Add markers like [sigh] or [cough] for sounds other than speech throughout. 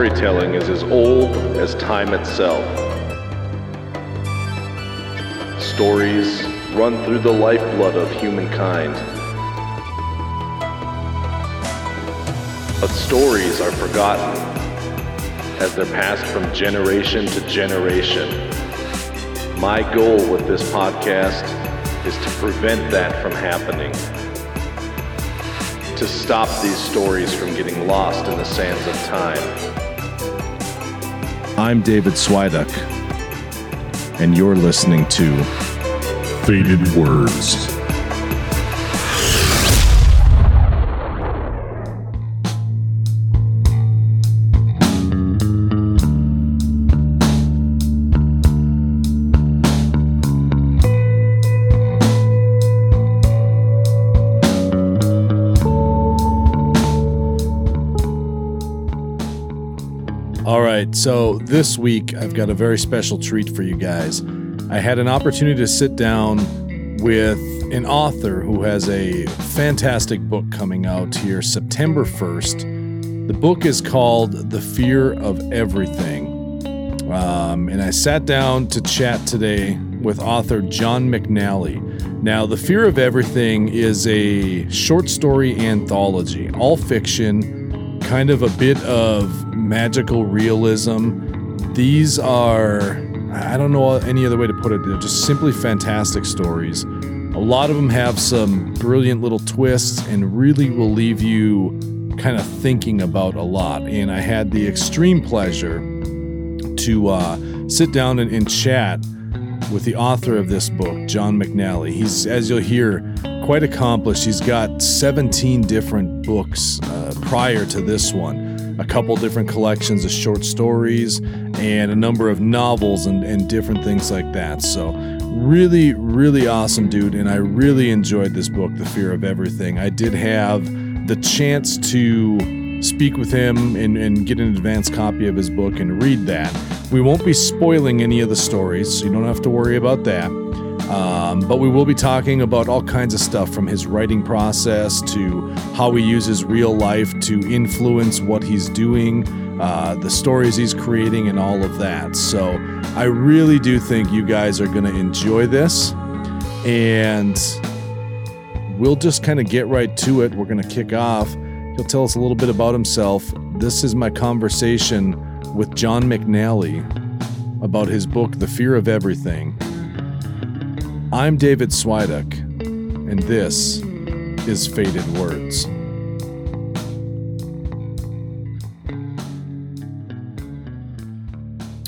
storytelling is as old as time itself. Stories run through the lifeblood of humankind. But stories are forgotten as they're passed from generation to generation. My goal with this podcast is to prevent that from happening to stop these stories from getting lost in the sands of time. I'm David Swiduck, and you're listening to Faded Words. Right, so this week I've got a very special treat for you guys. I had an opportunity to sit down with an author who has a fantastic book coming out here September 1st. The book is called The Fear of Everything. Um, and I sat down to chat today with author John McNally. Now, The Fear of Everything is a short story anthology, all fiction, kind of a bit of magical realism. These are, I don't know any other way to put it, they're just simply fantastic stories. A lot of them have some brilliant little twists and really will leave you kind of thinking about a lot. And I had the extreme pleasure to uh, sit down and, and chat with the author of this book, John McNally. He's, as you'll hear, quite accomplished. He's got 17 different books uh, prior to this one a couple different collections of short stories and a number of novels and, and different things like that. So, really, really awesome dude. And I really enjoyed this book, The Fear of Everything. I did have the chance to speak with him and, and get an advanced copy of his book and read that. We won't be spoiling any of the stories, so you don't have to worry about that. Um, but we will be talking about all kinds of stuff from his writing process to how he uses real life to influence what he's doing, uh, the stories he's creating, and all of that. So I really do think you guys are going to enjoy this. And we'll just kind of get right to it. We're going to kick off. He'll tell us a little bit about himself. This is my conversation with John McNally about his book, The Fear of Everything. I'm David Swiduck, and this is Faded Words.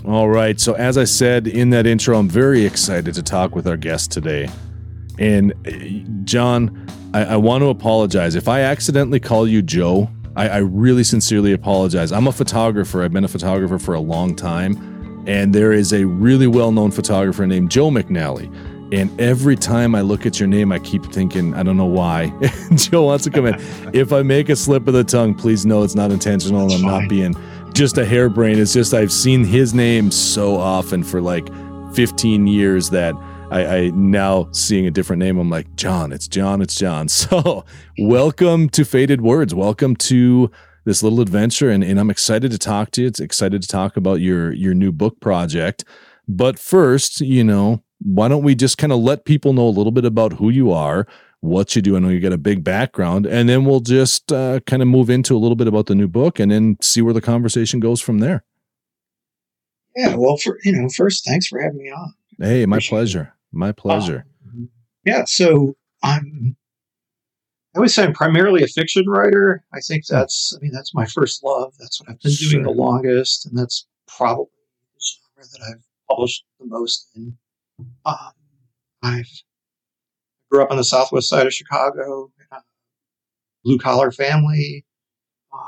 All right, so as I said in that intro, I'm very excited to talk with our guest today. And uh, John, I, I want to apologize. If I accidentally call you Joe, I, I really sincerely apologize. I'm a photographer, I've been a photographer for a long time, and there is a really well known photographer named Joe McNally and every time I look at your name, I keep thinking, I don't know why. [laughs] Joe wants to come in. [laughs] if I make a slip of the tongue, please know it's not intentional and I'm not being just a harebrained. It's just I've seen his name so often for like 15 years that I, I now seeing a different name, I'm like, John, it's John, it's John. [laughs] So welcome to Faded Words. Welcome to this little adventure. And, and I'm excited to talk to you. It's excited to talk about your your new book project. But first, you know, why don't we just kind of let people know a little bit about who you are, what you do? I know you got a big background, and then we'll just uh, kind of move into a little bit about the new book and then see where the conversation goes from there. Yeah, well, for you know, first, thanks for having me on. Hey, my Appreciate pleasure. It. My pleasure. Um, yeah, so I'm. I would say I'm primarily a fiction writer. I think hmm. that's. I mean, that's my first love. That's what I've been sure. doing the longest, and that's probably the genre that I've published the most in. Um, I grew up on the southwest side of Chicago, blue collar family. Um,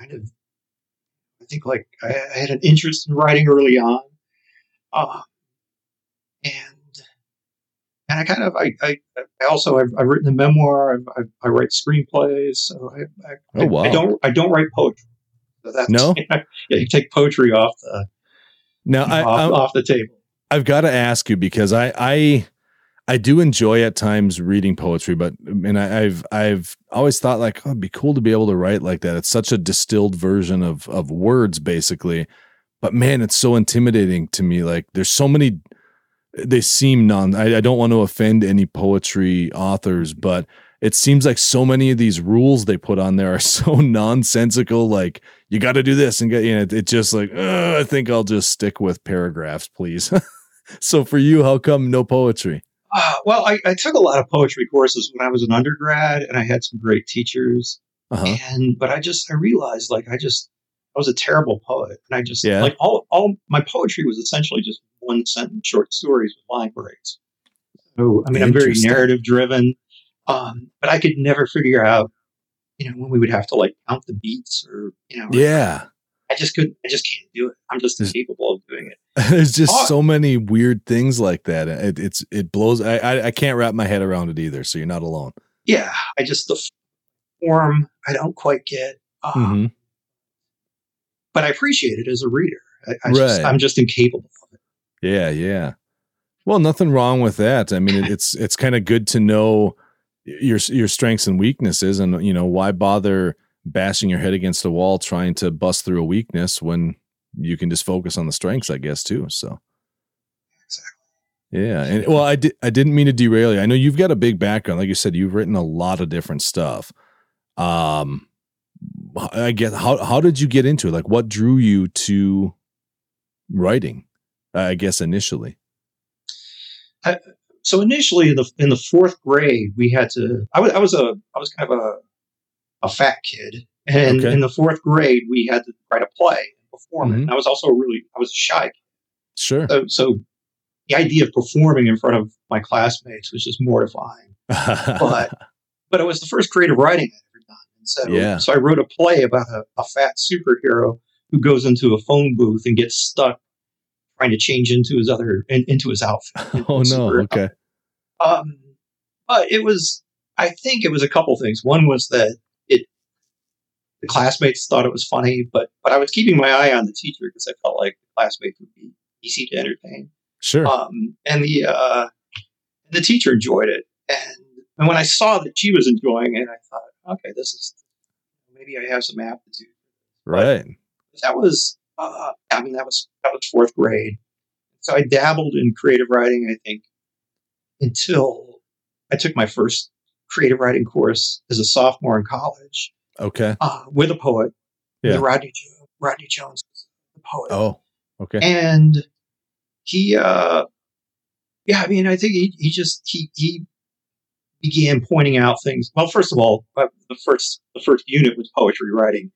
kind of, I think like I, I, had an interest in writing early on, uh, and and I kind of I I, I also I've, I've, written a memoir. I, I, write screenplays. So I, I, oh, wow. I, don't I don't write poetry. So that's, no, [laughs] yeah, you take poetry off the now off, off the table. I've got to ask you because I I I do enjoy at times reading poetry, but and I, have I've always thought like oh, it'd be cool to be able to write like that. It's such a distilled version of of words, basically. But man, it's so intimidating to me. Like there's so many. They seem non. I, I don't want to offend any poetry authors, but it seems like so many of these rules they put on there are [laughs] so nonsensical. Like you got to do this and get. You know, it, it just like I think I'll just stick with paragraphs, please. [laughs] so for you, how come no poetry? Uh, well, I, I, took a lot of poetry courses when I was an undergrad, and I had some great teachers. Uh-huh. And but I just I realized like I just I was a terrible poet, and I just yeah. like all all my poetry was essentially just one sentence short stories with line breaks. So I mean, I'm very narrative driven, um, but I could never figure out, you know, when we would have to like count the beats or you know, yeah. I just couldn't. I just can't do it. I'm just incapable of doing it. [laughs] There's just oh. so many weird things like that. It, it's it blows. I, I, I can't wrap my head around it either. So you're not alone. Yeah, I just the form I don't quite get. Um, mm-hmm. But I appreciate it as a reader. I, I right. just, I'm just incapable of it. Yeah, yeah. Well, nothing wrong with that. I mean, it, it's it's kind of good to know your your strengths and weaknesses, and you know why bother bashing your head against a wall trying to bust through a weakness when you can just focus on the strengths, I guess, too. So exactly. yeah. And well, I did I didn't mean to derail you. I know you've got a big background. Like you said, you've written a lot of different stuff. Um I guess how how did you get into it? Like what drew you to writing? I guess initially. I, so initially in the in the fourth grade, we had to. I was I was a I was kind of a a fat kid. And okay. in the fourth grade, we had to write a play and perform mm-hmm. it. And I was also really, I was a shy kid. Sure. So, so the idea of performing in front of my classmates was just mortifying. [laughs] but, but it was the first creative writing I'd ever done. And so, yeah. so I wrote a play about a, a fat superhero who goes into a phone booth and gets stuck trying to change into his other in, into his outfit. [laughs] oh no! Okay. Um, but it was. I think it was a couple things. One was that it the classmates thought it was funny, but but I was keeping my eye on the teacher because I felt like the classmates would be easy to entertain. Sure. Um, and the uh, the teacher enjoyed it, and and when I saw that she was enjoying it, I thought, okay, this is maybe I have some aptitude. Right. But that was, uh, I mean, that was that was fourth grade. So I dabbled in creative writing. I think until I took my first creative writing course as a sophomore in college. Okay. Uh, with a poet. Yeah. Rodney, Rodney Jones, the poet. Oh, okay. And he, uh, yeah, I mean, I think he, he just, he, he began pointing out things. Well, first of all, uh, the first, the first unit was poetry writing.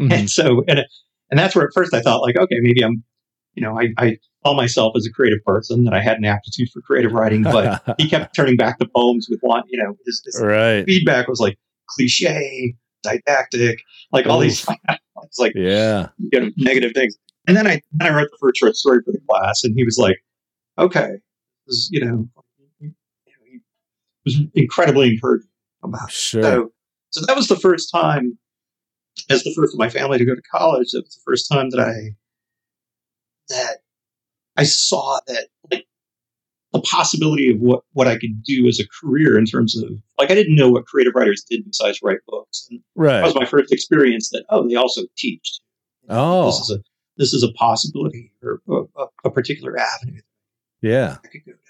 Mm-hmm. And [laughs] so, and, and that's where at first I thought like, okay, maybe I'm, you know, I, I saw myself as a creative person that I had an aptitude for creative writing, but [laughs] he kept turning back the poems with one, you know, his, his right. feedback was like cliche, didactic, like all these. [laughs] it's like yeah, you know, negative things. And then I then I wrote the first short story for the class, and he was like, "Okay, this, you know," he was incredibly encouraging about sure. So, so that was the first time, as the first of my family to go to college. That was the first time that I that I saw that like the possibility of what, what I could do as a career in terms of like I didn't know what creative writers did besides write books. And right. That was my first experience that oh they also teach. Oh, this is a this is a possibility or a, a particular avenue. Yeah, I could go down.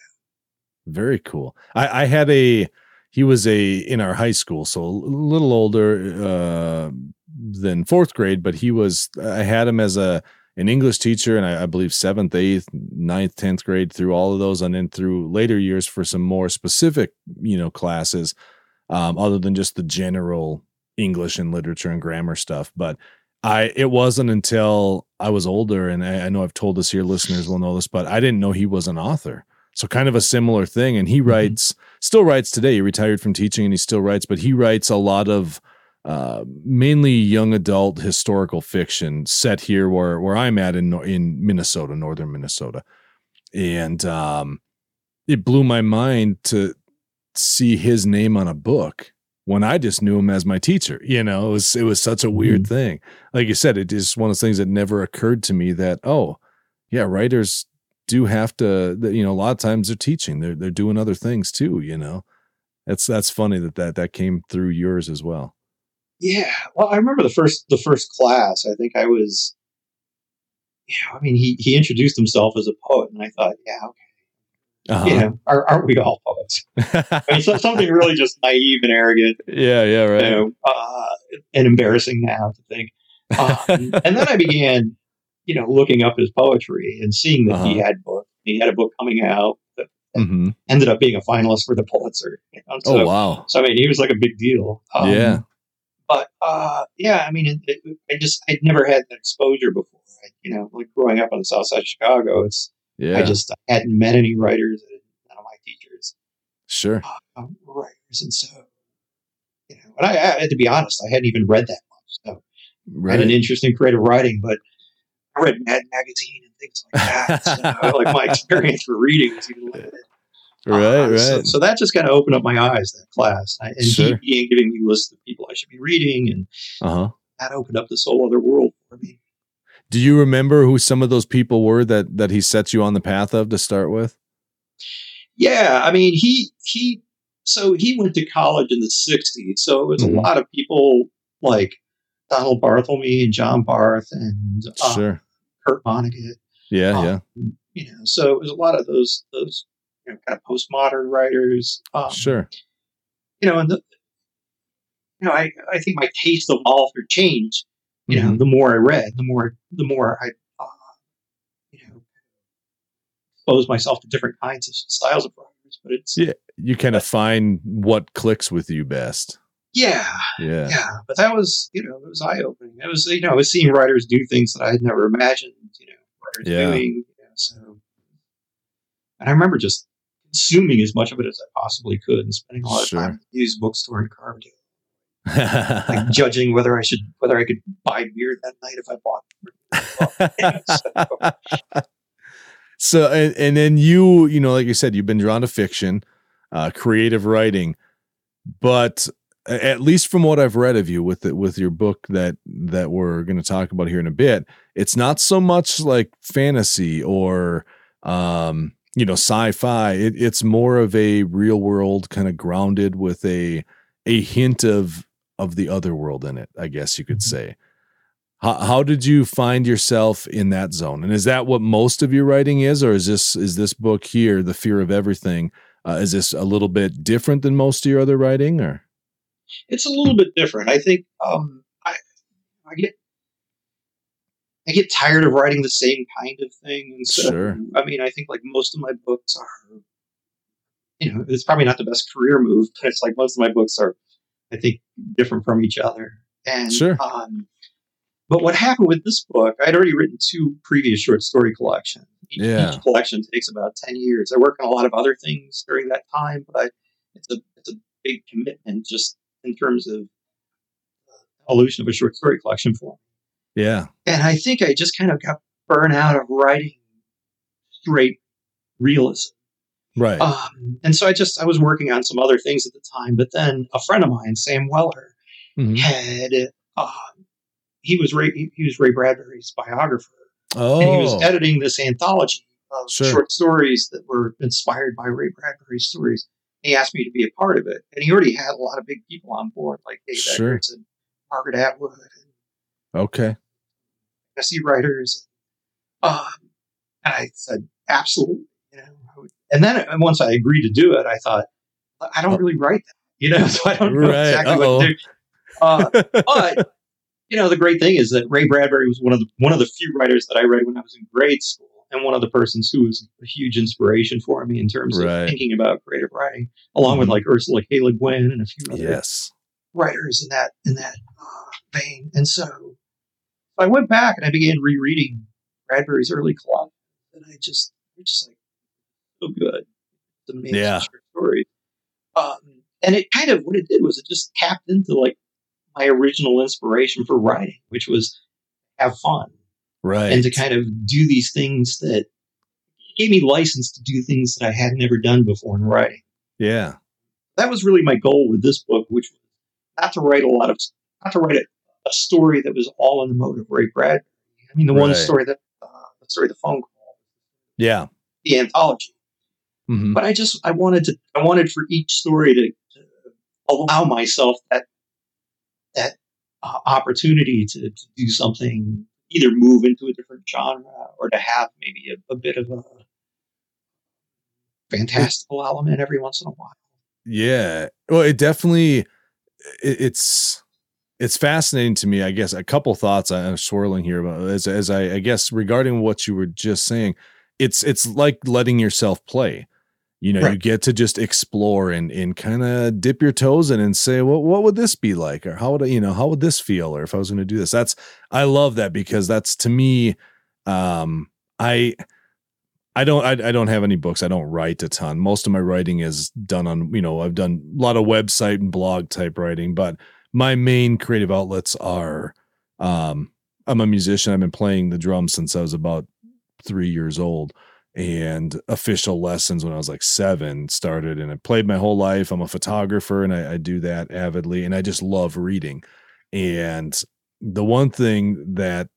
Very cool. I, I had a he was a in our high school, so a little older uh, than fourth grade, but he was I had him as a an English teacher, and I, I, believe seventh, eighth, ninth, tenth grade through all of those, and then through later years for some more specific, you know, classes, um, other than just the general English and literature and grammar stuff. But I, it wasn't until I was older, and I, I know I've told this here, listeners will know this, but I didn't know he was an author. So kind of a similar thing, and he mm-hmm. writes, still writes today. He retired from teaching, and he still writes, but he writes a lot of uh, mainly young adult historical fiction set here where where I'm at in in Minnesota, northern Minnesota, and um, it blew my mind to see his name on a book when I just knew him as my teacher. You know, it was it was such a weird mm-hmm. thing. Like you said, it is one of those things that never occurred to me that oh, yeah, writers do have to. You know, a lot of times they're teaching. They're they're doing other things too. You know, that's that's funny that that that came through yours as well. Yeah. Well, I remember the first the first class. I think I was. Yeah, I mean, he he introduced himself as a poet, and I thought, yeah, okay, Uh-huh. you know, are, aren't we all poets? [laughs] I mean, so, something really just naive and arrogant, yeah, yeah, right. you know, uh, and embarrassing now to think. Um, [laughs] and then I began, you know, looking up his poetry and seeing that he Uh-huh. had book. He had a book coming out that hmm ended up being a finalist for the Pulitzer. you know, so, oh wow. so I mean, he was like a big deal. Um, yeah. But uh, yeah, I mean, it, it, I just I'd never had that exposure before. I, you know, like growing up on the South Side of Chicago, it's Yeah. I just hadn't met any writers. and None of my teachers sure. um, writers, and so you know, and I, I had to be honest, I hadn't even read that much. So I had an interest in creative writing, but I read Mad Magazine and things like that. so, [laughs] like my experience for reading was even limited. Right. Uh, Right. So, so that just kind of opened up my eyes. That class, I, and Sure. he began giving me lists of people I should be reading, and uh huh. that opened up this whole other world for me. Do you remember who some of those people were that that he set you on the path of to start with? Yeah, I mean, he he. So he went to college in the '60s. So it was Mhm. a lot of people like Donald Barthelme and John Barth and uh, sure. Kurt Vonnegut. Yeah. um, yeah. You know, so it was a lot of those those you know, kind of postmodern writers. Um, Sure. You know, and the, you know, I I think my taste evolved or changed. You know, Mhm. the more I read, the more the more I uh, you know exposed myself to different kinds of styles of writers. But it's Yeah. You kind of find what clicks with you best. yeah, Yeah. yeah. But that was you know it was eye opening. It was you know I was seeing writers do things that I had never imagined. You know, writers Yeah. doing. You know, so, and I remember just consuming as much of it as I possibly could and spending a lot Sure. of time at the used bookstore in Carbondale. [laughs] like judging whether I should whether I could buy beer that night if I bought. [laughs] so and, and then you you know like you said you've been drawn to fiction uh creative writing but at least from what i've read of you with it with your book that that we're going to talk about here in a bit it's not so much like fantasy or um you know sci-fi it, it's more of a real world kind of grounded with a a hint of of the other world in it i guess you could say. How, how did you find yourself in that zone? And is that what most of your writing is or is this is this book here the fear of everything uh, is this a little bit different than most of your other writing or? It's a little bit different. I think um, I I get I get tired of writing the same kind of thing, and so Sure. I mean I think like most of my books are, you know, it's probably not the best career move, but it's like most of my books are, I think, different from each other. And Sure. um, but what happened with this book? I'd already written two previous short story collections. Each, Yeah. each collection takes about ten years. I work on a lot of other things during that time, but it's a it's a big commitment just in terms of uh, evolution of a short story collection for me. Yeah And I think I just kind of got burnt out of writing straight realism. right Um, and so I just I was working on some other things at the time, but then a friend of mine, Sam Weller, Mhm. had um, he was Ray he he was Ray Bradbury's biographer, oh and he was editing this anthology of Sure. short stories that were inspired by Ray Bradbury's stories. He asked me to be a part of it, and he already had a lot of big people on board, like Dave Sure. Eggers and Margaret Atwood and okay fantasy writers. Um, and I said, absolutely. You know, I would- and then once I agreed to do it, I thought, I don't Oh. really write that, you know, [laughs] so I don't know Right. exactly Uh-oh. what to do. Uh, [laughs] but you know, the great thing is that Ray Bradbury was one of the one of the few writers that I read when I was in grade school, and one of the persons who was a huge inspiration for me in terms Right. of thinking about creative writing, along with Mhm. like Ursula K. Le Guin and a few other yes writers in that in that uh, vein. And so I went back and I began rereading Bradbury's early column, and I just it's just like so good. It's amazing Yeah. story. Um, and it kind of what it did was it just tapped into like my original inspiration for writing, which was have fun right and to kind of do these things that gave me license to do things that I had never done before in writing yeah that was really my goal with this book, which was not to write a lot of, not to write a, a story that was all in the mode of Ray Bradbury. I mean, the one story that, uh, the story, the phone call, yeah the anthology. Mhm. But I just I wanted to I wanted for each story to, to allow myself that that uh, opportunity to, to do something, either move into a different genre or to have maybe a, a bit of a fantastical element every once in a while. Yeah. Well, it definitely it, it's it's fascinating to me. I guess a couple thoughts I'm swirling here about as as I, I guess regarding what you were just saying. It's it's like letting yourself play. You know, you get to just explore and and kind of dip your toes in and say, well, what would this be like, or how would I, you know, how would this feel, or if I was going to do this. That's I love that because that's to me, um, I I don't I, I don't have any books. I don't write a ton. Most of my writing is done on, you know, I've done a lot of website and blog type writing, but my main creative outlets are um I'm a musician. I've been playing the drums since I was about 3 years old and official lessons when I was like 7 started and I played my whole life. I'm a photographer and I, I do that avidly and I just love reading. And the one thing that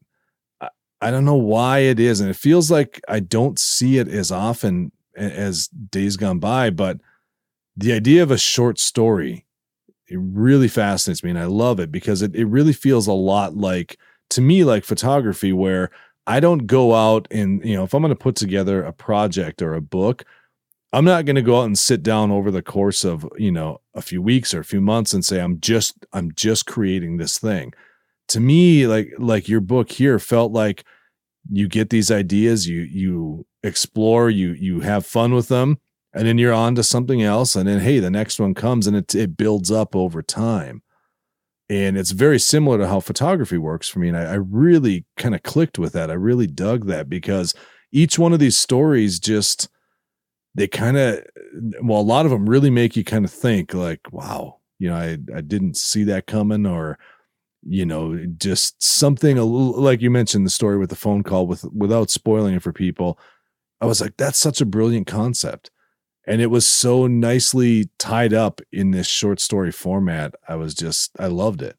I- I don't know why it is, and it feels like I don't see it as often as days gone by, but the idea of a short story, it really fascinates me. And I love it because it, it really feels a lot like, to me, like photography, where I don't go out and, you know, if I'm going to put together a project or a book, I'm not going to go out and sit down over the course of, you know, a few weeks or a few months and say, I'm just, I'm just creating this thing. To me, like, like your book here felt like you get these ideas, you, you explore, you, you have fun with them, and then you're on to something else. And then, hey, the next one comes and it, it builds up over time. And it's very similar to how photography works for me. And I, I really kind of clicked with that. I really dug that because each one of these stories just, they kind of, well, a lot of them really make you kind of think like, wow, you know, I, I didn't see that coming or, you know, just something a little, like you mentioned the story with the phone call with, without spoiling it for people. I was like, that's such a brilliant concept. And it was so nicely tied up in this short story format. I was just, I loved it.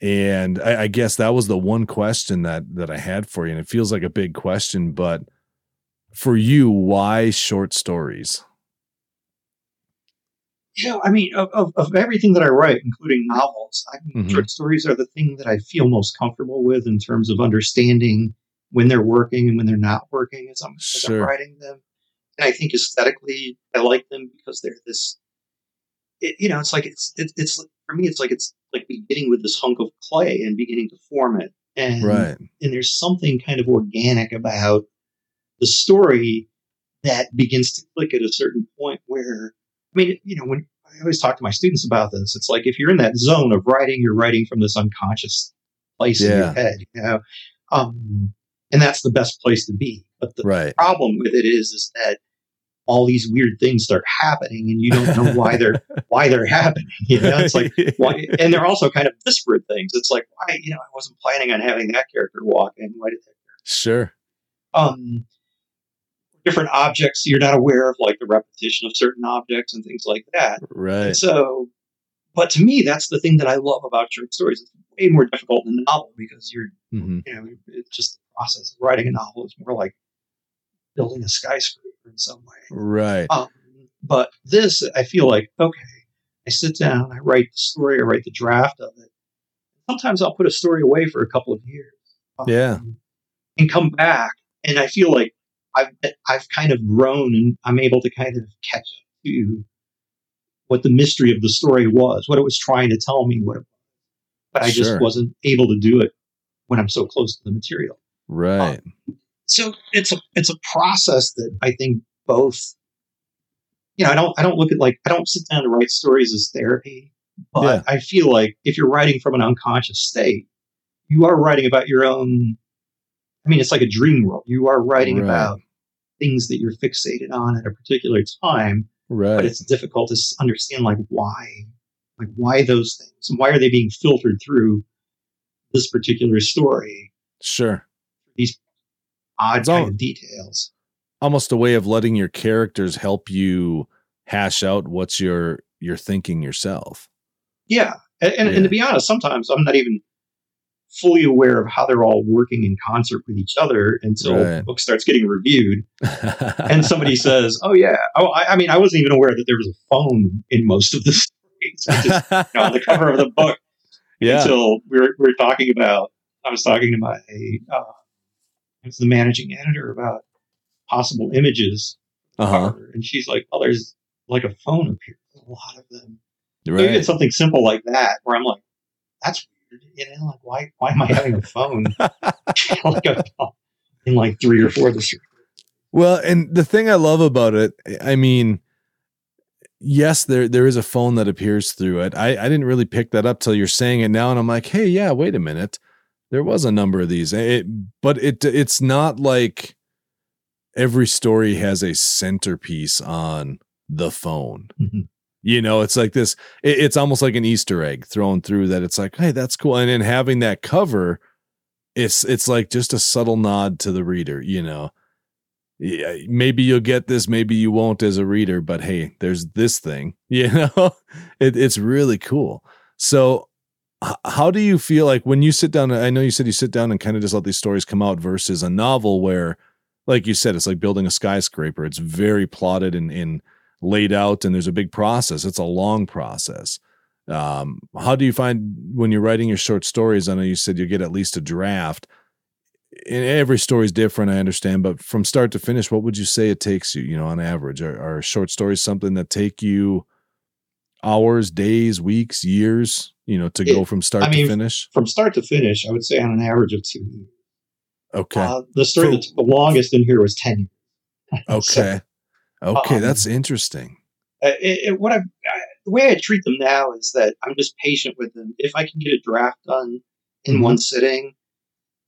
And I, I guess that was the one question that that I had for you. And it feels like a big question, but for you, why short stories? You know, I mean, of, of, of everything that I write, including novels, I mean, Mhm. short stories are the thing that I feel most comfortable with in terms of understanding when they're working and when they're not working as I'm, as I'm writing them. And I think aesthetically, I like them because they're this. It, you know, it's like it's it, it's for me. It's like it's like beginning with this hunk of clay and beginning to form it. And Right. and there's something kind of organic about the story that begins to click at a certain point where I mean, you know, when I always talk to my students about this, it's like if you're in that zone of writing, you're writing from this unconscious place in your head, you know, um, and that's the best place to be. But the Right. problem with it is, is that all these weird things start happening, and you don't know why they're [laughs] why they're happening. You know, it's like why, [laughs] and they're also kind of disparate things. It's like why, you know, I wasn't planning on having that character walk in. Why did that? sure. um, different objects you're not aware of, like the repetition of certain objects and things like that. Right. And so, but to me, that's the thing that I love about short stories. It's way more difficult than a novel because you're, hmm you know, it's just the process of writing a novel is more like building a skyscraper in some way. Right. Um, but this, I feel like, okay, I sit down, I write the story, I write the draft of it. Sometimes I'll put a story away for a couple of years. um, Yeah. And come back, and I feel like I've I've kind of grown, and I'm able to kind of catch up to what the mystery of the story was, what it was trying to tell me, what it was. But I Sure. just wasn't able to do it when I'm so close to the material Right. So it's a it's a process that I think both you know I don't I don't look at like I don't sit down to write stories as therapy but Yeah. I feel like if you're writing from an unconscious state you are writing about your own I mean it's like a dream world you are writing Right. about things that you're fixated on at a particular time Right. but it's difficult to understand like why like why those things and why are they being filtered through this particular story sure. these odd It's all- kind of details Almost a way of letting your characters help you hash out what you're you're thinking yourself. Yeah. And, and, Yeah. and to be honest, sometimes I'm not even fully aware of how they're all working in concert with each other until Right. the book starts getting reviewed [laughs] and somebody says, "Oh yeah." Oh, I, I mean, I wasn't even aware that there was a phone in most of the [laughs] stories. Just, you know, on the cover of the book [laughs] yeah. until we were, we were talking about. I was talking to my, uh, The managing editor about possible images, Uh huh. and she's like, "Oh, there's like a phone up here. A lot of them. Maybe it's something simple like that, where I'm like, that's weird. You know, like why why am I having a phone [laughs] [laughs] like a, in like three or four of the stories? Well, and the thing I love about it, I mean, yes, there there is a phone that appears through it. I, I didn't really pick that up till you're saying it now, and I'm like, hey, yeah, wait a minute. There was a number of these, it, but it it's not like every story has a centerpiece on the phone. Mhm. You know, it's like this. It, it's almost like an Easter egg thrown through that. It's like, hey, that's cool, and then having that cover, it's it's like just a subtle nod to the reader. You know, yeah, maybe you'll get this, maybe you won't as a reader, but hey, there's this thing, [laughs] you know, it, it's really cool. So, how do you feel like when you sit down? I know you said you sit down and kind of just let these stories come out versus a novel where, like you said, it's like building a skyscraper. It's very plotted and, and laid out, and there's a big process. It's a long process. Um, how do you find when you're writing your short stories? I know you said you get at least a draft and every story is different i understand but from start to finish what would you say it takes you you know on average are, are short stories something that take you hours days weeks years you know to go from start I mean, to finish From start to finish, I would say on an average of two years. okay Uh, the story the longest in here was ten years. [laughs] okay okay um, that's interesting it, it, what I, I, the way I treat them now is that I'm just patient with them. If I can get a draft done in Mhm. one sitting,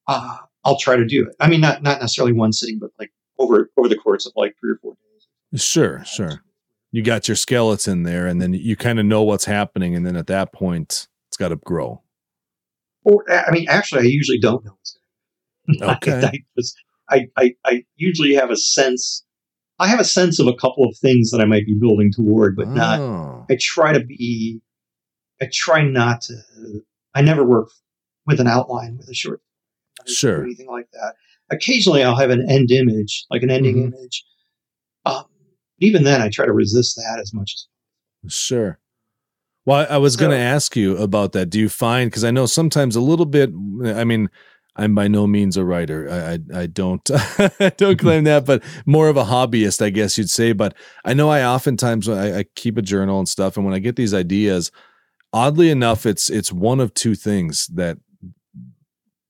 uh, I'll try to do it. I mean, not not necessarily one sitting, but like over over the course of like three or four days. sure sure you got your skeleton there and then you kind of know what's happening and then at that point it's got to grow Or I mean, actually, I usually don't know what's going on. [laughs] Okay. I, just, I, I I usually have a sense. I have a sense of a couple of things that I might be building toward, but not Oh, I try to be, I try not to, I never work with an outline with a short. I Sure. Anything like that. Occasionally I'll have an end image, like an ending Mhm. image. Um, even then I try to resist that as much as Sure. Well, I was going to ask you about that. Do you find because I know sometimes a little bit. I mean, I'm by no means a writer. I I, I don't [laughs] I don't mm-hmm. claim that, but more of a hobbyist, I guess you'd say. But I know I oftentimes I, I keep a journal and stuff, and when I get these ideas, oddly enough, it's it's one of two things that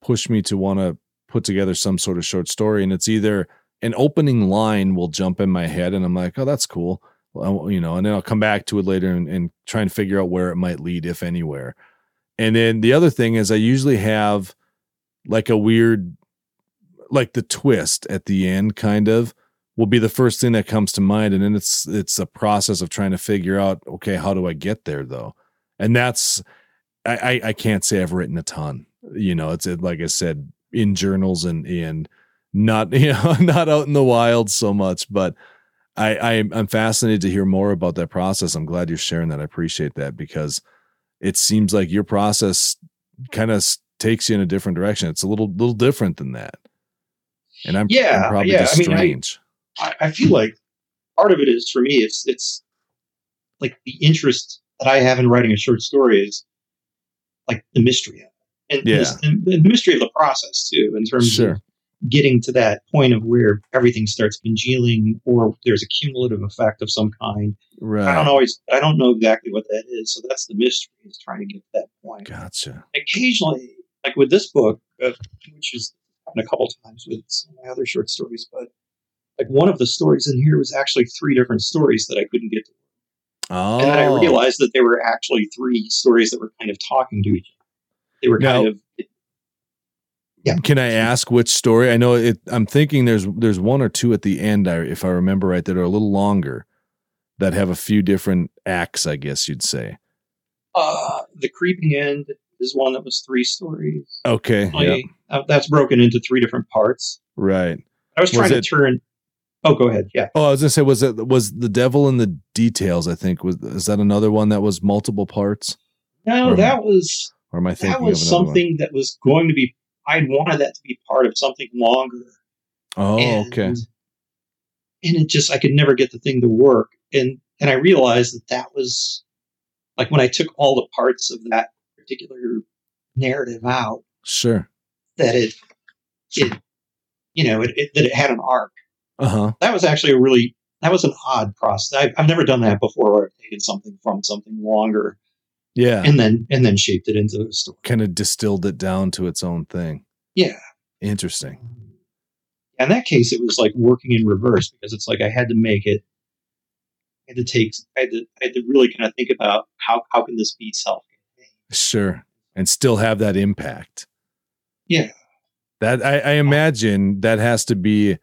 push me to want to put together some sort of short story, and it's either an opening line will jump in my head, and I'm like, oh, that's cool well, you know, and then I'll come back to it later and, and try and figure out where it might lead, if anywhere. And then the other thing is, I usually have like a weird, like the twist at the end, kind of will be the first thing that comes to mind, and then it's it's a process of trying to figure out, okay, how do I get there though? And that's I I, I can't say I've written a ton, you know. It's like I said in journals and and not [laughs] you know not out in the wild so much, but I, I I'm fascinated to hear more about that process. I'm glad you're sharing that. I appreciate that because it seems like your process kind of takes you in a different direction. It's a little little different than that. And I'm, Yeah, I'm probably yeah, just I mean, I- strange. I, I feel like part of it is for me. It's it's like the interest that I have in writing a short story is like the mystery of it, and, Yeah. this- and the mystery of the process too, in terms Sure. of getting to that point of where everything starts congealing or there's a cumulative effect of some kind. Right. I don't always, I don't know exactly what that is. So that's the mystery is trying to get to that point. Gotcha. Occasionally, like with this book, uh, which has happened a couple times with some of my other short stories, but like one of the stories in here was actually three different stories that I couldn't get to. Oh, And then I realized that they were actually three stories that were kind of talking to each other. They were kind Now- of, yeah. Can I ask which story? I know it. I'm thinking there's there's one or two at the end, I, if I remember right, that are a little longer, that have a few different acts. I guess you'd say. uh, the creeping end is one that was three stories. Okay. Yeah. Like, uh, that's broken into three different parts. Right. I was Was trying it- to turn. Oh, go ahead. Yeah. Oh, I was gonna say, was it was the devil in the details? I think was is that another one that was multiple parts? No, Or- that was Or am I thinking that was of another something that was going to be. I wanted that to be part of something longer. Oh, and, okay. And it just I could never get the thing to work, and and I realized that that was like when I took all the parts of that particular narrative out, Sure. that it it you know it, it that it had an arc. Uh huh. That was actually a really that was an odd process. I've, I've never done that before. Where I've taken something from something longer Yeah. and then and then shaped it into a story. kind of distilled it down to its own thing. Yeah. Interesting. In that case, it was like working in reverse because it's like I had to make it. I had to take. I had to. I had to really kind of think about how how can this be self. Sure. And still have that impact. Yeah. That I, I imagine that has to be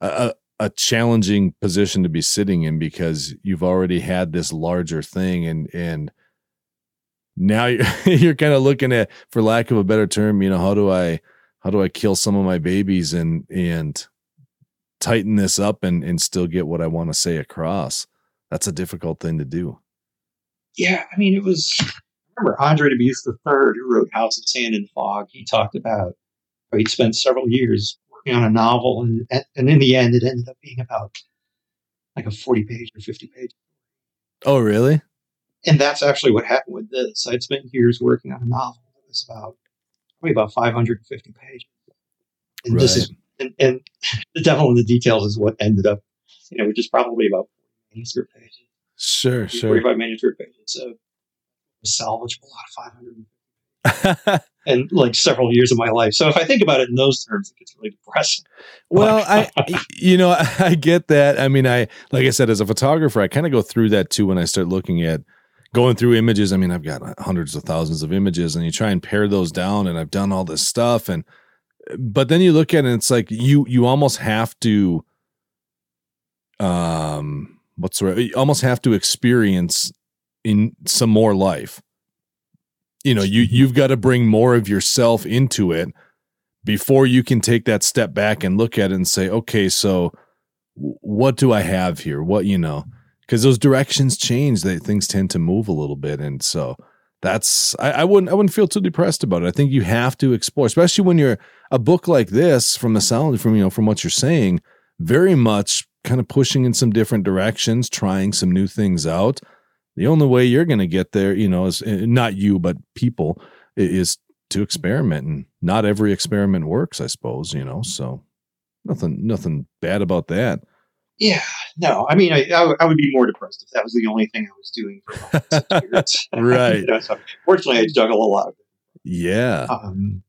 a, a, a challenging position to be sitting in because you've already had this larger thing and and now you're, [laughs] you're kind of looking at for lack of a better term, you know, how do I how do I kill some of my babies and and tighten this up and and still get what I want to say across. That's a difficult thing to do. Yeah, I mean, it was. I remember Andre Dubus III, who wrote House of Sand and Fog. He talked about how he'd spent several years working on a novel, and and in the end, it ended up being about like a forty page or fifty page. Oh, really? And that's actually what happened with this. I'd spent years working on a novel that was about probably about five hundred and fifty pages. And this is and, and [laughs] the devil in the details is what ended up, you know, which is probably about manuscript pages. Sure, sure. 45 manuscript pages. So salvageable out of 500 [laughs] and like several years of my life. So if I think about it in those terms, it gets really depressing. [laughs] Well, I, you know, I get that. I mean, I, like I said, as a photographer, I kind of go through that too when I start looking at going through images. I mean, I've got hundreds of thousands of images and you try and pare those down and I've done all this stuff. And, but then you look at it and it's like you, you almost have to, um, what's the right, you almost have to experience in some more life. You know, you, you've got to bring more of yourself into it before you can take that step back and look at it and say, okay, so what do I have here? What, you know, because those directions change, that things tend to move a little bit. And so that's, I, I wouldn't, I wouldn't feel too depressed about it. I think you have to explore, especially when you're a book like this from the sound, from, you know, from what you're saying, very much kind of pushing in some different directions, trying some new things out. The only way you're going to get there, you know, is eh, not you, but people is to experiment and not every experiment works i suppose you know so nothing nothing bad about that yeah no i mean i, I, I would be more depressed if that was the only thing i was doing for years [laughs] right you [laughs] know, so fortunately i juggle a lot of it yeah um,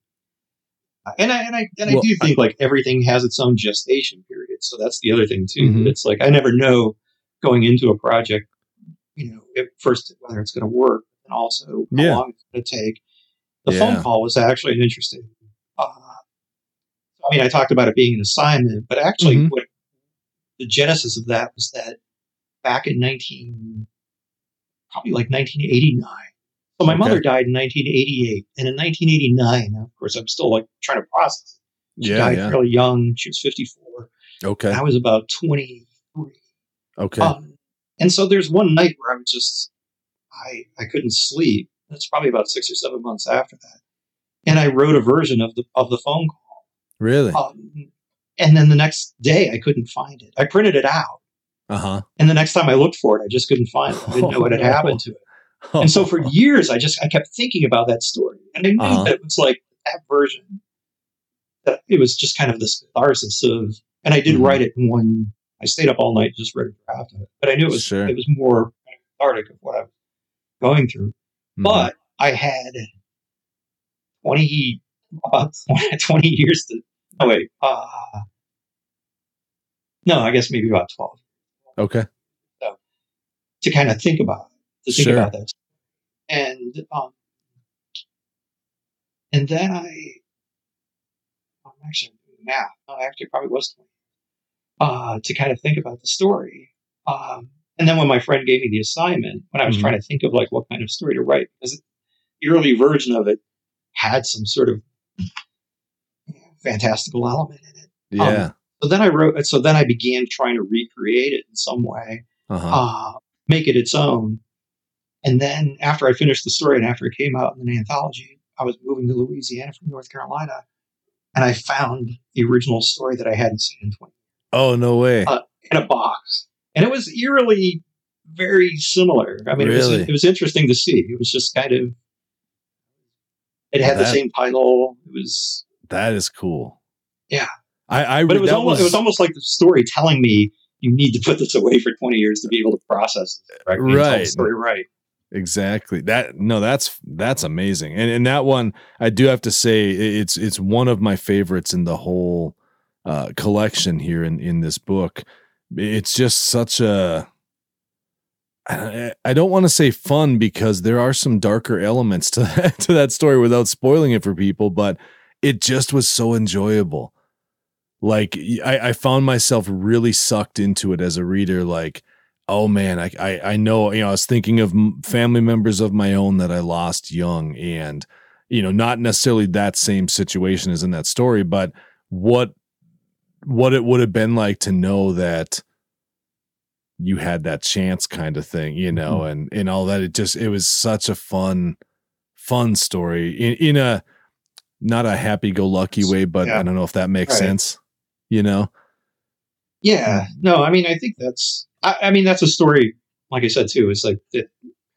and I and I and well, I do think like everything has its own gestation period. So that's the other thing too. Mm-hmm. It's like I never know going into a project, you know, at first whether it's going to work, and also how yeah. long it's going to take. The Yeah. phone call was actually an interesting. Uh, I mean, I talked about it being an assignment, but actually, Mhm. what the genesis of that was that back in nineteen, probably like nineteen eighty nine. So my Okay. mother died in nineteen eighty eight, and in nineteen eighty nine, of course, I'm still like trying to process. it. She yeah died yeah fairly young. She was fifty four. okay I was about twenty three. okay Um, and so there's one night where I was just, I I couldn't sleep. That's probably about six or seven months after that, and I wrote a version of the of the phone really call. Um, and then the next day I couldn't find it. I printed it out, uh-huh and the next time I looked for it, I just couldn't find it. I didn't know what had [laughs] happened to it. And so for [laughs] years, I just I kept thinking about that story, and I knew Uh-huh. that it was like that version. That it was just kind of this catharsis of, and I did Mhm. write it in one. I stayed up all night just read a draft of it, but I knew it was Sure. it was more cathartic of what I was going through. Mhm. But I had twenty about [laughs] 20 years to. Oh wait, uh, no, I guess maybe about twelve okay So, to kind of think about to think Sure. about this. and um, and then I, I'm actually doing math. No, actually, probably was twenty. Uh, to kind of think about the story, um, and then when my friend gave me the assignment, when I was Mhm. trying to think of like what kind of story to write, because the early version of it had some sort of fantastical element in it. yeah So then I wrote. So then I began trying to recreate it in some way uh-huh uh, make it its own. And then after I finished the story and after it came out in an anthology, I was moving to Louisiana from North Carolina, and I found the original story that I hadn't seen in 20 Oh no way. Uh, in a box, and it was eerily very similar. I mean, it was it was interesting to see. It was just kind of it had the same title. It was, that is cool. Yeah. I I but it was almost it was almost like the story telling me you need to put this away for 20 years to be able to process this correctly and tell the Right. story right. Exactly. That no, that's that's amazing. And and that one, I do have to say, it's it's one of my favorites in the whole uh, collection here in in this book. It's just such a I don't want to say fun because there are some darker elements to that, [laughs] to that story without spoiling it for people, but it just was so enjoyable. Like I, I found myself really sucked into it as a reader. Like oh man, I, I I know you know I was thinking of family members of my own that I lost young, and you know not necessarily that same situation as in that story, but what what it would have been like to know that you had that chance kind of thing, you know, mm-hmm. and and all that. It just it was such a fun fun story in in a not a happy go lucky way, but Yeah. I don't know if that makes Right. sense, you know. Yeah, no, I mean, I think that's, I, I mean, that's a story, like I said, too, it's like that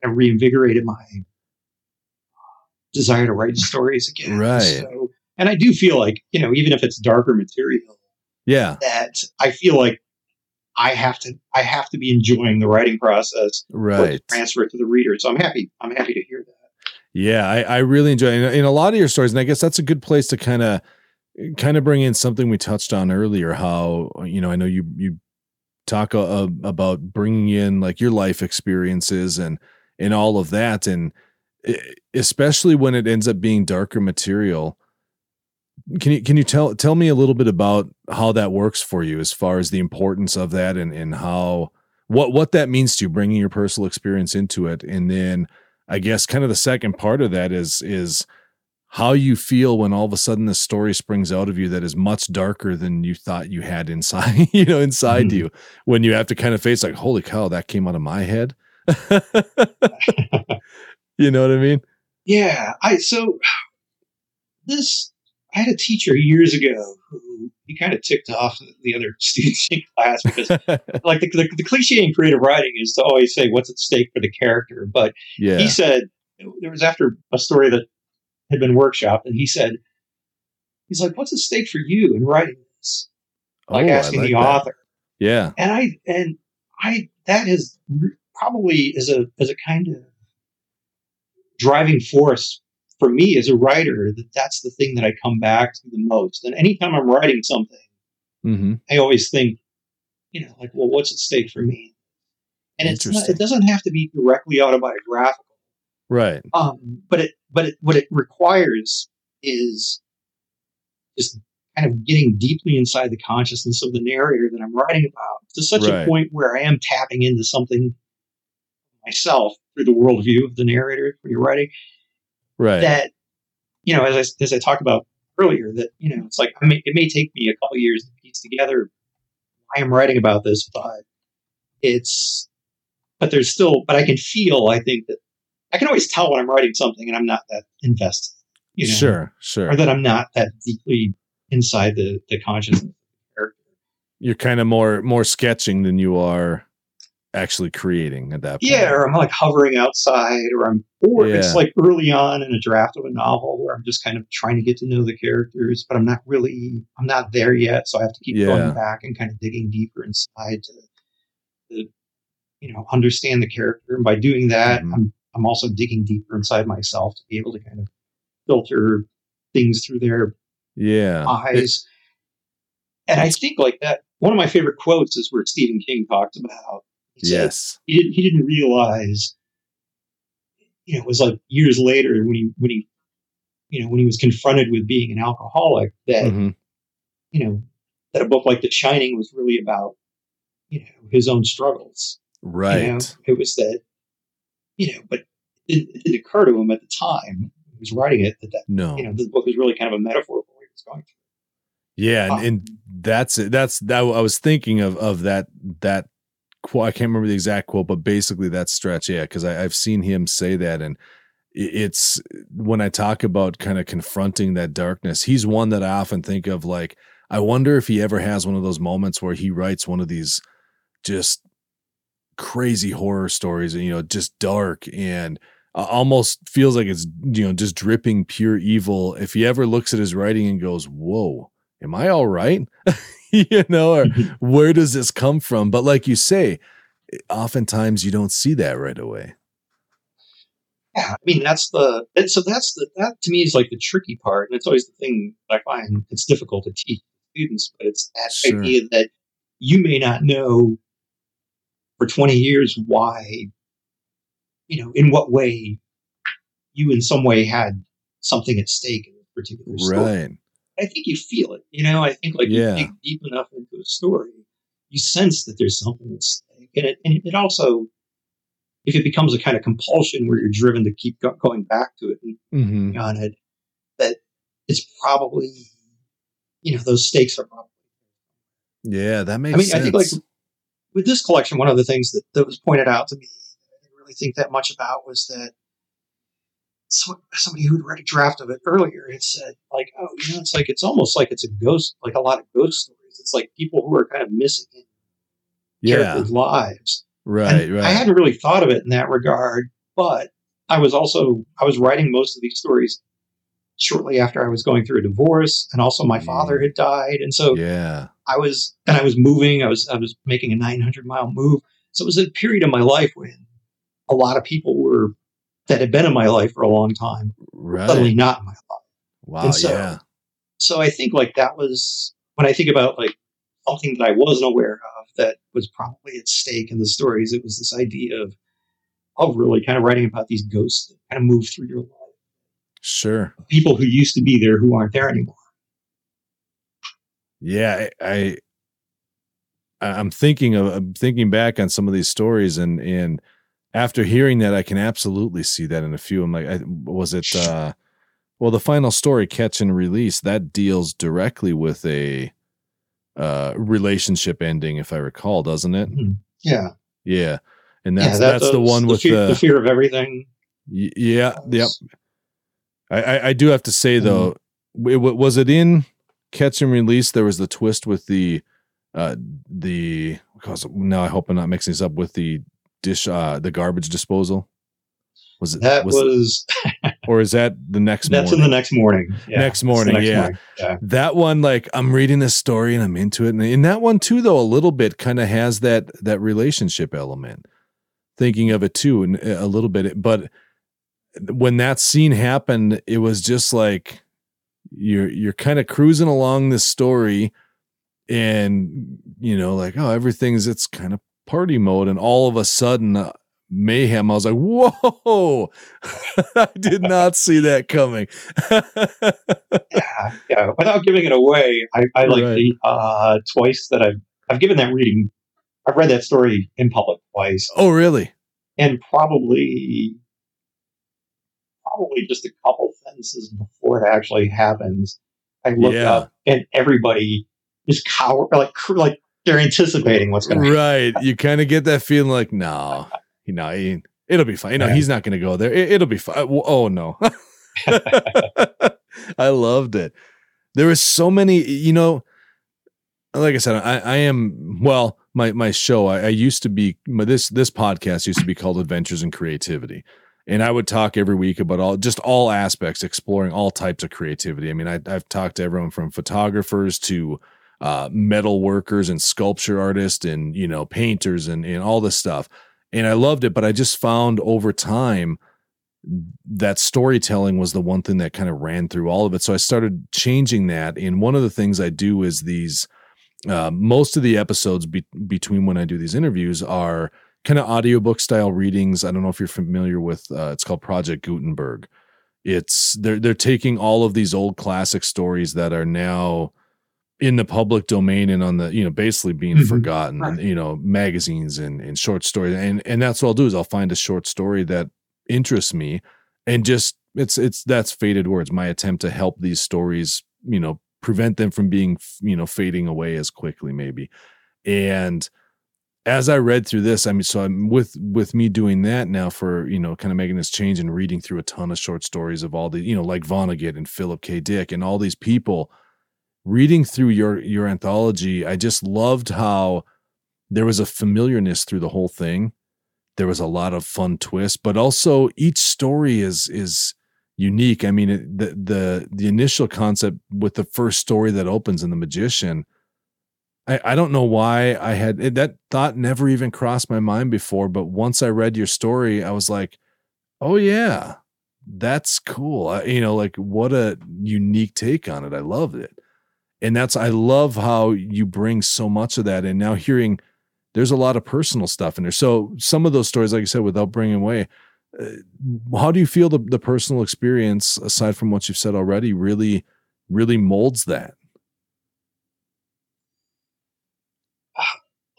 reinvigorated my uh, desire to write stories again. Right. So, and I do feel like, you know, even if it's darker material, Yeah, that I feel like I have to, I have to be enjoying the writing process right. transfer it to the reader. So I'm happy, I'm happy to hear that. Yeah, I, I really enjoy in, in a lot of your stories, and I guess that's a good place to kind of kind of bring in something we touched on earlier. How you know, I know you you talk about bringing in like your life experiences and and all of that, and especially when it ends up being darker material. Can you can you tell tell me a little bit about how that works for you, as far as the importance of that, and and how what what that means to you, bringing your personal experience into it, and then I guess kind of the second part of that is is how you feel when all of a sudden this story springs out of you that is much darker than you thought you had inside, [laughs] you know, inside Mhm. you. When you have to kind of face like, holy cow, that came out of my head. [laughs] you know what I mean? Yeah, I, so this, I had a teacher years ago who he kind of ticked off the other [laughs] students in class because like the, the, the cliche in creative writing is to always say what's at stake for the character but yeah. he said there was after a story that had been workshopped and he said he's like what's at stake for you in writing this like Oh, asking like the that. author Yeah. and i and i that is probably as a as a kind of driving force for me as a writer that that's the thing that i come back to the most and anytime i'm writing something hmm I always think, you know, like, well, what's at stake for me? And it's not, it doesn't have to be directly autobiographical, Right. um, but it, but it, what it requires is just kind of getting deeply inside the consciousness of the narrator that I'm writing about to such Right. a point where I am tapping into something myself through the worldview of the narrator when you're writing Right. that you know as I, as I talked about earlier that you know it's like I may, it may take me a couple years to piece together why I'm writing about this but it's but there's still but I can feel I think that I can always tell when I'm writing something and I'm not that invested you know Sure. Sure. or that I'm not that deeply inside the the consciousness character You're kind of more more sketching than you are actually creating at that point. yeah or I'm like hovering outside or I'm or Yeah. it's like early on in a draft of a novel where I'm just kind of trying to get to know the characters, but I'm not really I'm not there yet, so I have to keep Yeah. going back and kind of digging deeper inside to, to you know understand the character. And by doing that, Mhm. I'm I'm also digging deeper inside myself to be able to kind of filter things through their Yeah. eyes. and I think like that. One of my favorite quotes is where Stephen King talks about. He yes. he didn't he didn't realize you know it was like years later when he when he you know when he was confronted with being an alcoholic that hmm you know that a book like the shining was really about you know his own struggles Right. you know? it was that you know but it, it didn't occur to him at the time he was writing it that, that No. you know the book was really kind of a metaphor for what he was going through Yeah, and, Um, and that's it. That's that. I was thinking of of that that quote. I can't remember the exact quote, but basically that stretch. Yeah, because I've seen him say that, and it's when I talk about kind of confronting that darkness, he's one that I often think of like, I wonder if he ever has one of those moments where he writes one of these just crazy horror stories, and you know, just dark and uh, almost feels like it's, you know, just dripping pure evil. If he ever looks at his writing and goes, Whoa, am I all right? [laughs] you know, or mm-hmm. where does this come from? But like you say, eh, oftentimes you don't see that right away. Yeah, I mean that's the and so that's the that to me is like the tricky part, and it's always the thing I find mm-hmm. it's difficult to teach students, but it's that sure. idea that you may not know for 20 years why, you know, in what way you in some way had something at stake in a particular story. Right. I think you feel it, you know, I think like yeah. you dig deep enough into a story, you sense that there's something at stake. And it, and it also, if it becomes a kind of compulsion where you're driven to keep go- going back to it and mm-hmm. on it, that it's probably you know those stakes are probably. Yeah, that makes. I mean, sense. I think like with this collection, one of the things that, that was pointed out to me, I didn't really think that much about, was that somebody who'd read a draft of it earlier had said, like, oh, you know, it's like it's almost like it's a ghost, like a lot of ghost stories. It's like people who are kind of missing in yeah. lives. Right, and right. I hadn't really thought of it in that regard, but I was also I was writing most of these stories shortly after I was going through a divorce, and also my mm. father had died, and so yeah, I was and I was moving. I was I was making a 900 mile move, so it was a period of my life when a lot of people were that had been in my life for a long time, right. suddenly not in my life. Wow, so, yeah. So I think like that was when I think about like something that I wasn't aware of that was probably at stake in the stories. It was this idea of of really kind of writing about these ghosts that kind of move through your life Sure. People who used to be there who aren't there anymore. Yeah, I, I I'm thinking of I'm thinking back on some of these stories and and after hearing that I can absolutely see that in a few. I'm like, I, was it uh well the final story catch and release that deals directly with a uh relationship ending if I recall, doesn't it? Mm-hmm. Yeah. Yeah. And that's yeah, that, that's the one the with fear, the, the fear of everything. Yeah, yep. I, I, I do have to say though, mm. it, was it in Catch and Release? There was the twist with the uh the because now I hope I'm not mixing this up with the dish uh the garbage disposal. Was it that was, was [laughs] or is that the next that's morning? in the next morning yeah, next morning next yeah. Morning. yeah that one like i'm reading this story and i'm into it and in that one too though a little bit kind of has that that relationship element thinking of it too and a little bit but when that scene happened, it was just like you're you're kind of cruising along this story and you know like oh everything's it's kind of party mode. And all of a sudden uh, mayhem i was like whoa! [laughs] I did not see that coming. [laughs] Yeah yeah without giving it away i, I like right. the uh twice that i've i've given that reading i've read that story in public twice. Oh really? And probably probably just a couple sentences before it actually happens. I look yeah. up and everybody is cower like like they're anticipating what's going to right. You kind of get that feeling like, no, you know, he, it'll be fine. You know, yeah. he's not going to go there. It, will be fine. Oh no, [laughs] [laughs] I loved it. There was so many, you know, like I said, I, I am well. My my show, I, I used to be this this podcast used to be called Adventures in Creativity and I would talk every week about all just all aspects, exploring all types of creativity. I mean, I, have talked to everyone from photographers to uh, metal workers and sculpture artists and you know painters and and all this stuff, and I loved it. But I just found over time that storytelling was the one thing that kind of ran through all of it. So I started changing that, and one of the things I do is these. Uh, most of the episodes be- between when I do these interviews are kind of audiobook style readings. I don't know if you're familiar with uh, it's called Project Gutenberg. It's they're they're taking all of these old classic stories that are now in the public domain and on the you know basically being mm-hmm. forgotten right. you know magazines and, and short stories and and that's what I'll do is I'll find a short story that interests me and just it's it's that's faded words my attempt to help these stories you know prevent them from being you know fading away as quickly maybe and as I read through this, I mean, so I'm with with me doing that now for you know, kind of making this change and reading through a ton of short stories of all the you know, like Vonnegut and Philip K. Dick and all these people. Reading through your your anthology, I just loved how there was a familiarness through the whole thing. There was a lot of fun twists, but also each story is is unique. I mean, the the the initial concept with the first story that opens in the Magician I, I don't know why I had it, that thought never even crossed my mind before, but once I read your story, I was like, oh yeah, that's cool. I, you know, like what a unique take on it. I loved it. And that's, I love how you bring so much of that. And now hearing there's a lot of personal stuff in there. So some of those stories, like I said, without bringing away, uh, how do you feel the, the personal experience, aside from what you've said already, really, really molds that?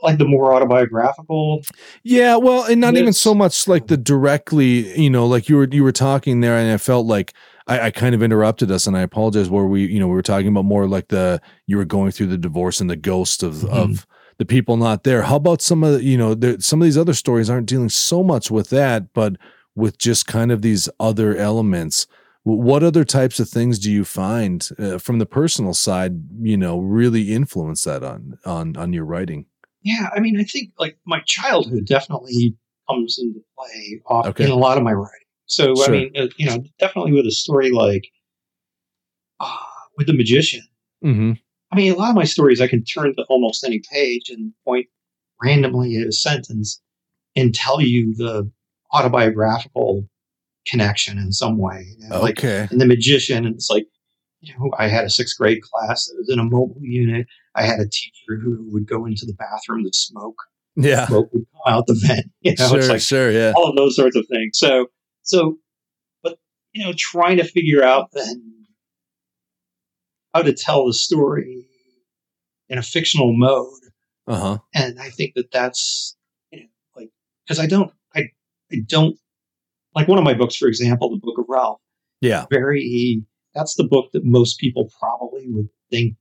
Like the more autobiographical. Yeah, well, and not even so much like the directly, you know, like you were you were talking there, and I felt like I, I, kind of interrupted us, and I apologize. Where we, you know, we were talking about more like the you were going through the divorce and the ghost of mm-hmm. of the people not there. How about some of the, you know, there, some of these other stories aren't dealing so much with that, but with just kind of these other elements. What other types of things do you find uh, from the personal side, you know, really influence that on on on your writing? Yeah, I mean, I think like my childhood definitely comes into play off okay. in a lot of my writing. So sure. I mean, uh, you know, definitely with a story like uh, with the magician. Mm-hmm. I mean, a lot of my stories I can turn to almost any page and point randomly at a sentence and tell you the autobiographical connection in some way. You know, okay. Like in the magician, and it's like you know, I had a sixth grade class that was in a mobile unit. I had a teacher who would go into the bathroom to smoke. Yeah. Smoke would come out the vent. [laughs] You know, sure, it's like sure, yeah. All of those sorts of things. So, so, but, you know, trying to figure out then how to tell the story in a fictional mode. Uh-huh. And I think that that's, you know, like, because I don't, I, I don't, like one of my books, for example, the Book of Ralph. Yeah. Very that's the book that most people probably would think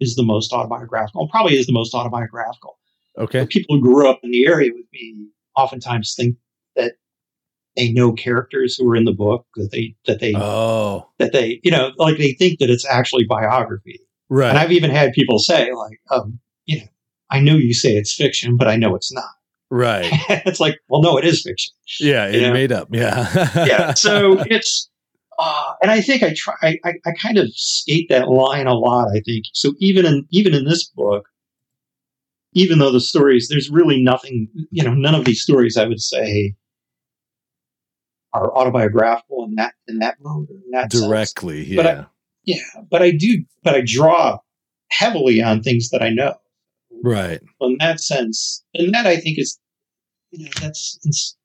is the most autobiographical. Probably is the most autobiographical. Okay. People who grew up in the area with me oftentimes think that they know characters who are in the book that they that they oh that they you know like they think that it's actually biography. Right. And I've even had people say like, um, you know, I know you say it's fiction, but I know it's not. Right. [laughs] it's like, well, no, it is fiction. Yeah, it's made up. Yeah. yeah. So [laughs] it's uh, and I think I try, I, I, I kind of skate that line a lot. I think so. Even in even in this book, even though the stories, there's really nothing. You know, none of these stories I would say are autobiographical in that in that mode. In that directly. Sense. Yeah. But I, yeah, but I do. But I draw heavily on things that I know. Right. In that sense, and that I think is, you know, that's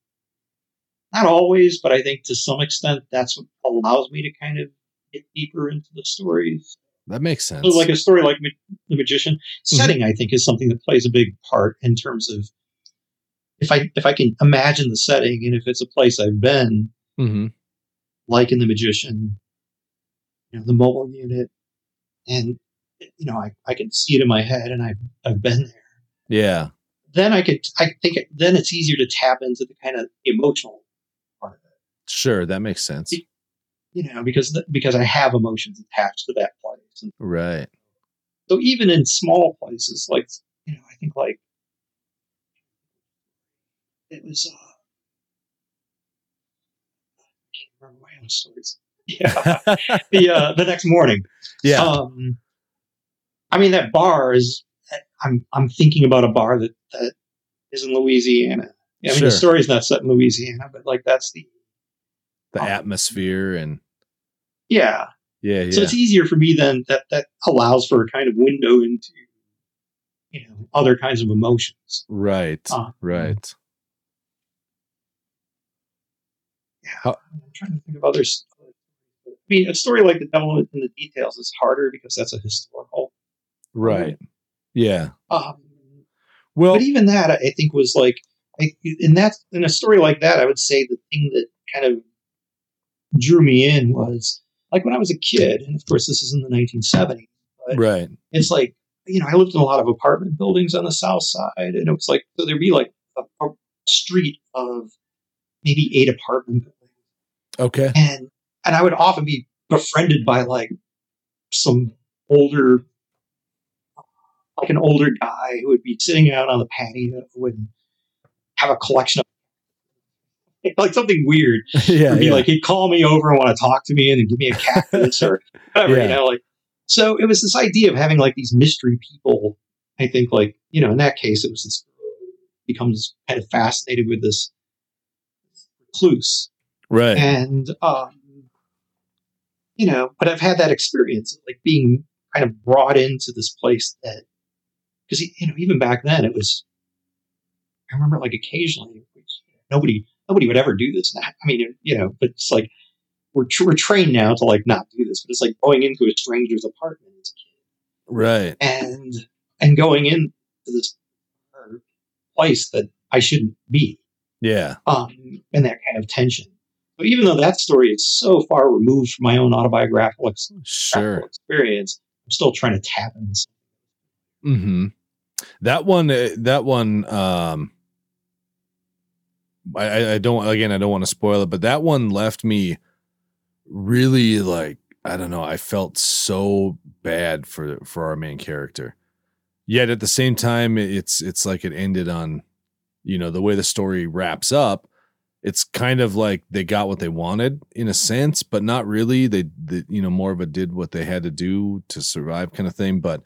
not always, but I think to some extent that's what allows me to kind of get deeper into the stories. That makes sense. So like a story like The Magician, mm-hmm. setting. I think is something that plays a big part in terms of if I if I can imagine the setting and if it's a place I've been, mm-hmm. like in The Magician, you know, the mobile unit, and you know I, I can see it in my head and I've I've been there. Yeah. Then I could I think then it's easier to tap into the kind of emotional Sure, that makes sense. You know, because because I have emotions attached to that place. And right. So even in small places, like you know, I think like it was. Uh, I can't remember my own stories. [laughs] Yeah, the uh, the next morning. Yeah. Um, I mean that bar is. I'm I'm thinking about a bar that that is in Louisiana. I mean, sure. the story's not set in Louisiana, but like that's the the um, atmosphere and yeah yeah, yeah. So it's easier for me then that that allows for a kind of window into you know other kinds of emotions. Right. Uh, right. Yeah. How, I'm trying to think of others. I mean, a story like The Devil in the Details is harder because that's a historical. Right. Yeah. Um, well, but even that, I think, was like, I, in that in a story like that, I would say the thing that kind of drew me in was like when I was a kid, and of course this is in the 1970s. right. It's like you know, I lived in a lot of apartment buildings on the south side, and it was like so there'd be like a, a street of maybe eight apartment buildings, Okay. and and I would often be befriended by like some older, like an older guy who would be sitting out on the patio and would have a collection of [laughs] like something weird. [laughs] yeah. Be yeah. like he'd call me over and want to talk to me and then give me a cactus or [laughs] whatever, Yeah. you know, like so it was this idea of having like these mystery people. I think like, you know, in that case it was this becomes kind of fascinated with this recluse. right. And um you know, but I've had that experience of like being kind of brought into this place that because you know, even back then it was I remember like occasionally nobody nobody would ever do this. now. I mean, you know, but it's like we're we're trained now to like not do this, but it's like going into a stranger's apartment as a kid right. and and going into this place that I shouldn't be, Yeah. um, and that kind of tension. But even though that story is so far removed from my own autobiographical ex- Sure. experience, I'm still trying to tap into. hmm That one, uh, that one, um, I- I, don't, again, I don't want to spoil it, but that one left me really like, I don't know, I felt so bad for, for our main character. Yet at the same time, it's, it's like it ended on, you know, the way the story wraps up. It's kind of like they got what they wanted in a sense, but not really. They, they you know, more of a did what they had to do to survive kind of thing. But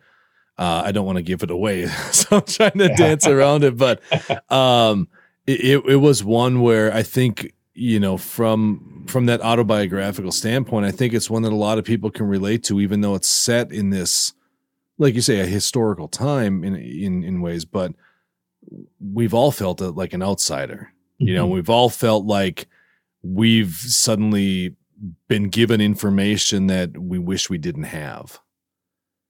uh, I don't want to give it away, [laughs] so I'm trying to [laughs] dance around it. But um, it, it was one where I think you know from from that autobiographical standpoint, I think it's one that a lot of people can relate to, even though it's set in this, like you say, a historical time in in in ways. But we've all felt it like an outsider. You know, Mhm. we've all felt like we've suddenly been given information that we wish we didn't have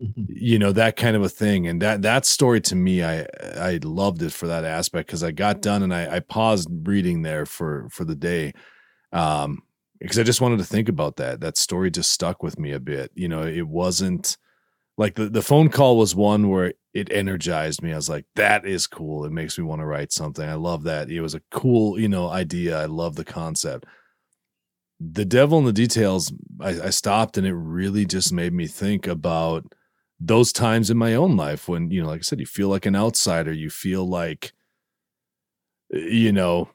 Mhm. you know that kind of a thing and that that story to me i i loved it for that aspect because i got done and i i paused reading there for for the day um because i just wanted to think about that that story just stuck with me a bit you know it wasn't like the, the phone call was one where it energized me i was like that is cool it makes me want to write something i love that it was a cool you know idea i love the concept the devil in the details I, I stopped and it really just made me think about those times in my own life when you know like i said you feel like an outsider you feel like eh, you know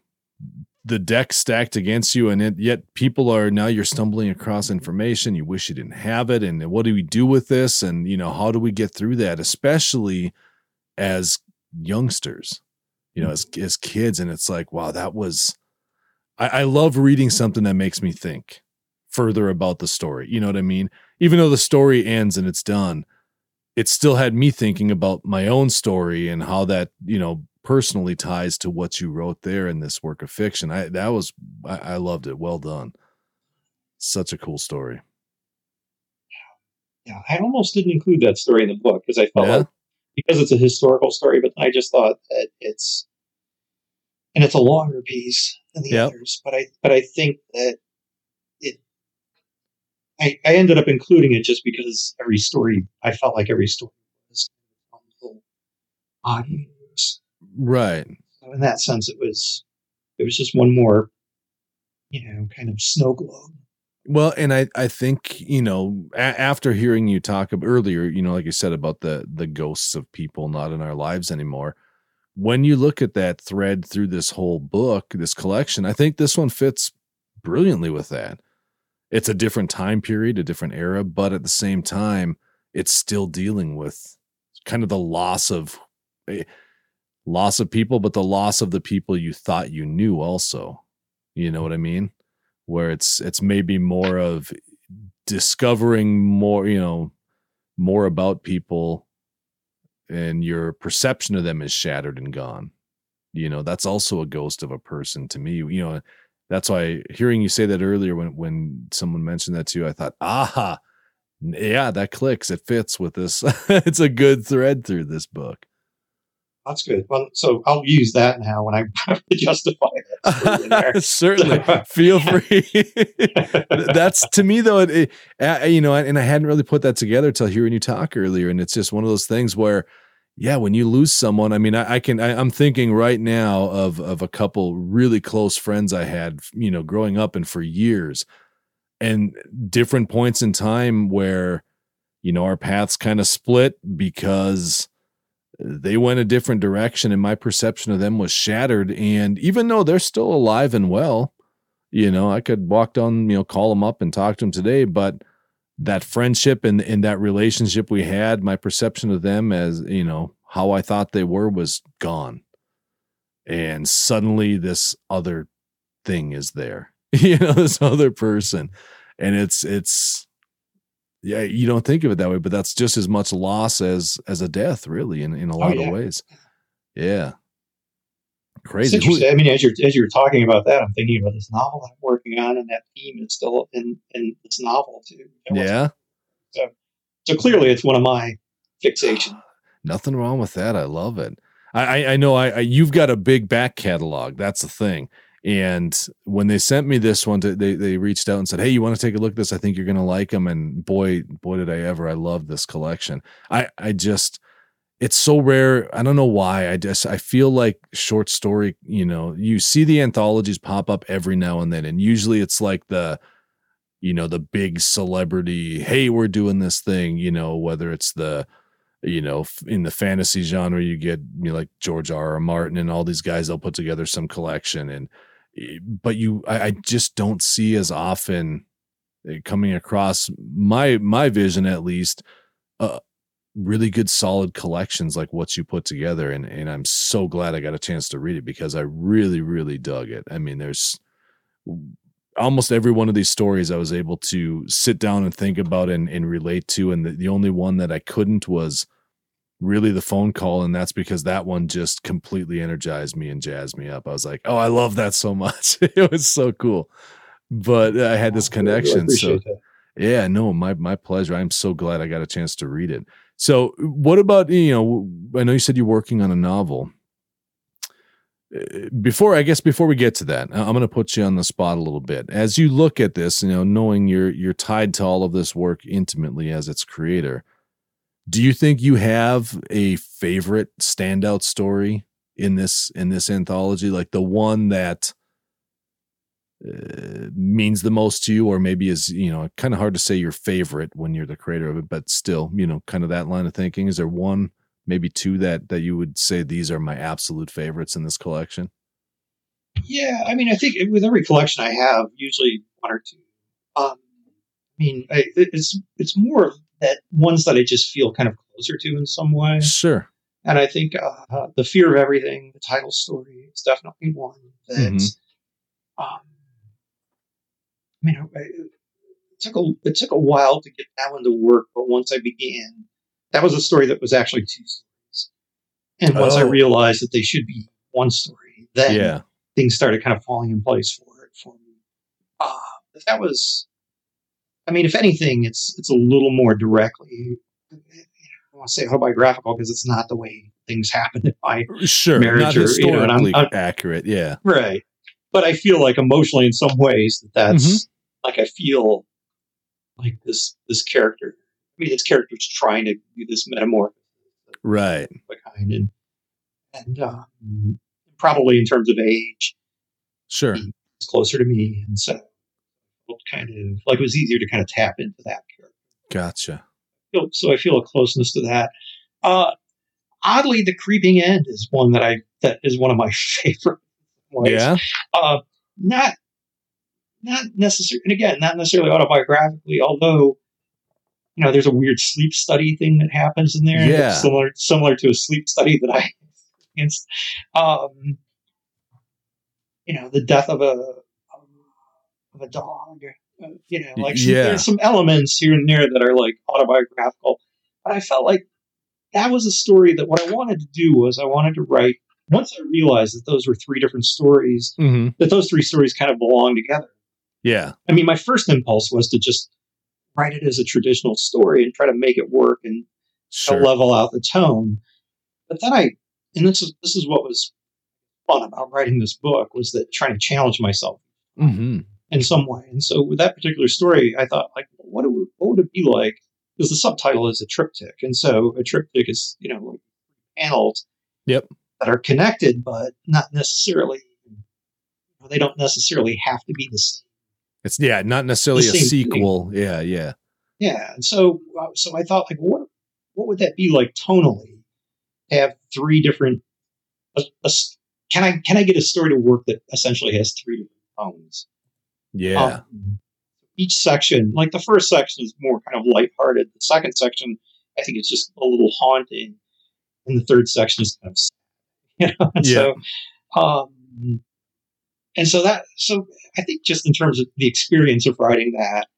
the deck stacked against you and it, yet people are now you're stumbling across information you wish you didn't have it and what do we do with this? And you know how do we get through that especially as youngsters you know as mm-hmm. as kids and it's like wow that was I, I love reading something that makes me think further about the story you know what i mean? Even though the story ends and it's done it still had me thinking about my own story and how that you know personally ties to what you wrote there in this work of fiction i that was i, I loved it well done such a cool story Yeah, I almost didn't include that story in the book because I felt Yeah? like because it's a historical story, but I just thought that it's and it's a longer piece than the Yep. others. But I but I think that I, I ended up including it just because every story I felt like every story was little audience. right So in that sense, it was it was just one more, you know, kind of snow globe. Well, and I I think you know a- after hearing you talk ab- earlier, you know, like you said about the the ghosts of people not in our lives anymore. When you look at that thread through this whole book, this collection, I think this one fits brilliantly with that. It's a different time period, a different era, but at the same time, it's still dealing with kind of the loss of eh, loss of people, but the loss of the people you thought you knew also. You know what I mean? where it's it's maybe more of discovering more you know more about people and your perception of them is shattered and gone you know that's also a ghost of a person to me you know that's why hearing you say that earlier when when someone mentioned that to you i thought aha yeah that clicks it fits with this [laughs] it's a good thread through this book That's good. Well, so I'll use that now when I [laughs] have to justify that. [laughs] Certainly, feel free. That's to me though. It, it, you know, and I hadn't really put that together till hearing you talk earlier, and it's just one of those things where, yeah, when you lose someone, I mean, I, I can. I, I'm thinking right now of of a couple really close friends I had, you know, growing up and for years, and different points in time where, you know, our paths kind of split because they went a different direction and my perception of them was shattered and even though they're still alive and well you know i could walk down you know call them up and talk to them today but that friendship and, and that relationship we had my perception of them as you know how i thought they were was gone and suddenly this other thing is there [laughs] you know this other person and it's it's yeah, you don't think of it that way, but that's just as much loss as as a death, really, in, in a oh, lot oh, yeah. of ways. Yeah. Crazy. I mean, as you're as you're talking about that, I'm thinking about this novel I'm working on, and that theme is still in in this novel too. Yeah. So, so clearly, it's one of my fixations. [sighs] Nothing wrong with that. I love it. I I, I know I, I you've got a big back catalog. That's the thing. And when they sent me this one, to, they they reached out and said, "Hey, you want to take a look at this? I think you're gonna like them." And boy, boy, did I ever! I love this collection. I I just it's so rare. I don't know why. I just I feel like short story. You know, you see the anthologies pop up every now and then, and usually it's like the you know the big celebrity. Hey, we're doing this thing. You know, whether it's the you know, in the fantasy genre, you get you know, like George R. R. Martin and all these guys. They'll put together some collection, and Eh, but you I, I just don't see as often eh, coming across my my vision at least uh really good solid collections like what you put together and and I'm so glad I got a chance to read it because I really really dug it. I mean there's almost every one of these stories I was able to sit down and think about and, and relate to and the, the only one that I couldn't was really the phone call and that's because that one just completely energized me and jazzed me up. I was like oh i love that so much. [laughs] It was so cool. But uh, i had this connection so that. yeah no my my pleasure. I'm so glad i got a chance to read it so what about you know i know you said you're working on a novel. Uh, before i guess before we get to that i'm going to put you on the spot a little bit. As you look at this you know knowing you're you're tied to all of this work intimately as its creator do you think you have a favorite standout story in this in this anthology, like the one that uh, means the most to you, or maybe is you know kind of hard to say your favorite when you're the creator of it, but still, you know, kind of that line of thinking. Is there one, maybe two that that you would say these are my absolute favorites in this collection? Yeah, I mean, I think with every collection I have, usually one or two. Um, I mean, I, it's it's more of that ones that I just feel kind of closer to in some way. Sure. And I think uh, the fear of everything, the title story, is definitely one that. Mm-hmm. Um, I mean, it took a it took a while to get that one to work, but once I began, that was a story that was actually two stories. And once oh. I realized that they should be one story, then yeah. things started kind of falling in place for it for me. Uh, that was I mean, if anything, it's it's a little more directly. I want to say autobiographical because it's not the way things happened in my sure, marriage not or historically you know, I'm, I'm, accurate. Yeah, right. But I feel like emotionally, in some ways, that that's mm-hmm. like I feel like this this character. I mean, this character is trying to do this metamorphosis, right? Kind and and um, probably in terms of age, sure, it's closer to me, and so kind of like it was easier to kind of tap into that character. Gotcha. So, so I feel a closeness to that. Uh, oddly, the creeping end is one that I that is one of my [laughs] favorite. Ways. Yeah. Uh, not not necessarily, and again, not necessarily autobiographically, although you know, there's a weird sleep study thing that happens in there. Yeah. Similar similar to a sleep study that I experienced. Um, you know, the death of a of a dog. Uh, you know, like yeah. there's some elements here and there that are like autobiographical. But I felt like that was a story that what I wanted to do was I wanted to write. Once I realized that those were three different stories, mm-hmm. that those three stories kind of belong together. Yeah. I mean, my first impulse was to just write it as a traditional story and try to make it work and sure. level out the tone. But then I, and this is this is what was fun about writing this book was that trying to challenge myself hmm in some way. And so with that particular story, I thought like, what, it would, what would it be like? Because the subtitle is a triptych, and so a triptych is you know like panels Yep. That are connected, but not necessarily. They don't necessarily have to be the same. It's yeah, not necessarily a same thing. sequel. Yeah, yeah. Yeah, and so uh, so I thought like, what what would that be like tonally? Have three different. A, a can I can I get a story to work that essentially has three different tones? Yeah. Um, each section, like the first section is more kind of lighthearted. The second section, I think it's just a little haunting, and the third section is kind of, [laughs] you know. And Yeah. So, um, and so that, so I think just in terms of the experience of writing that,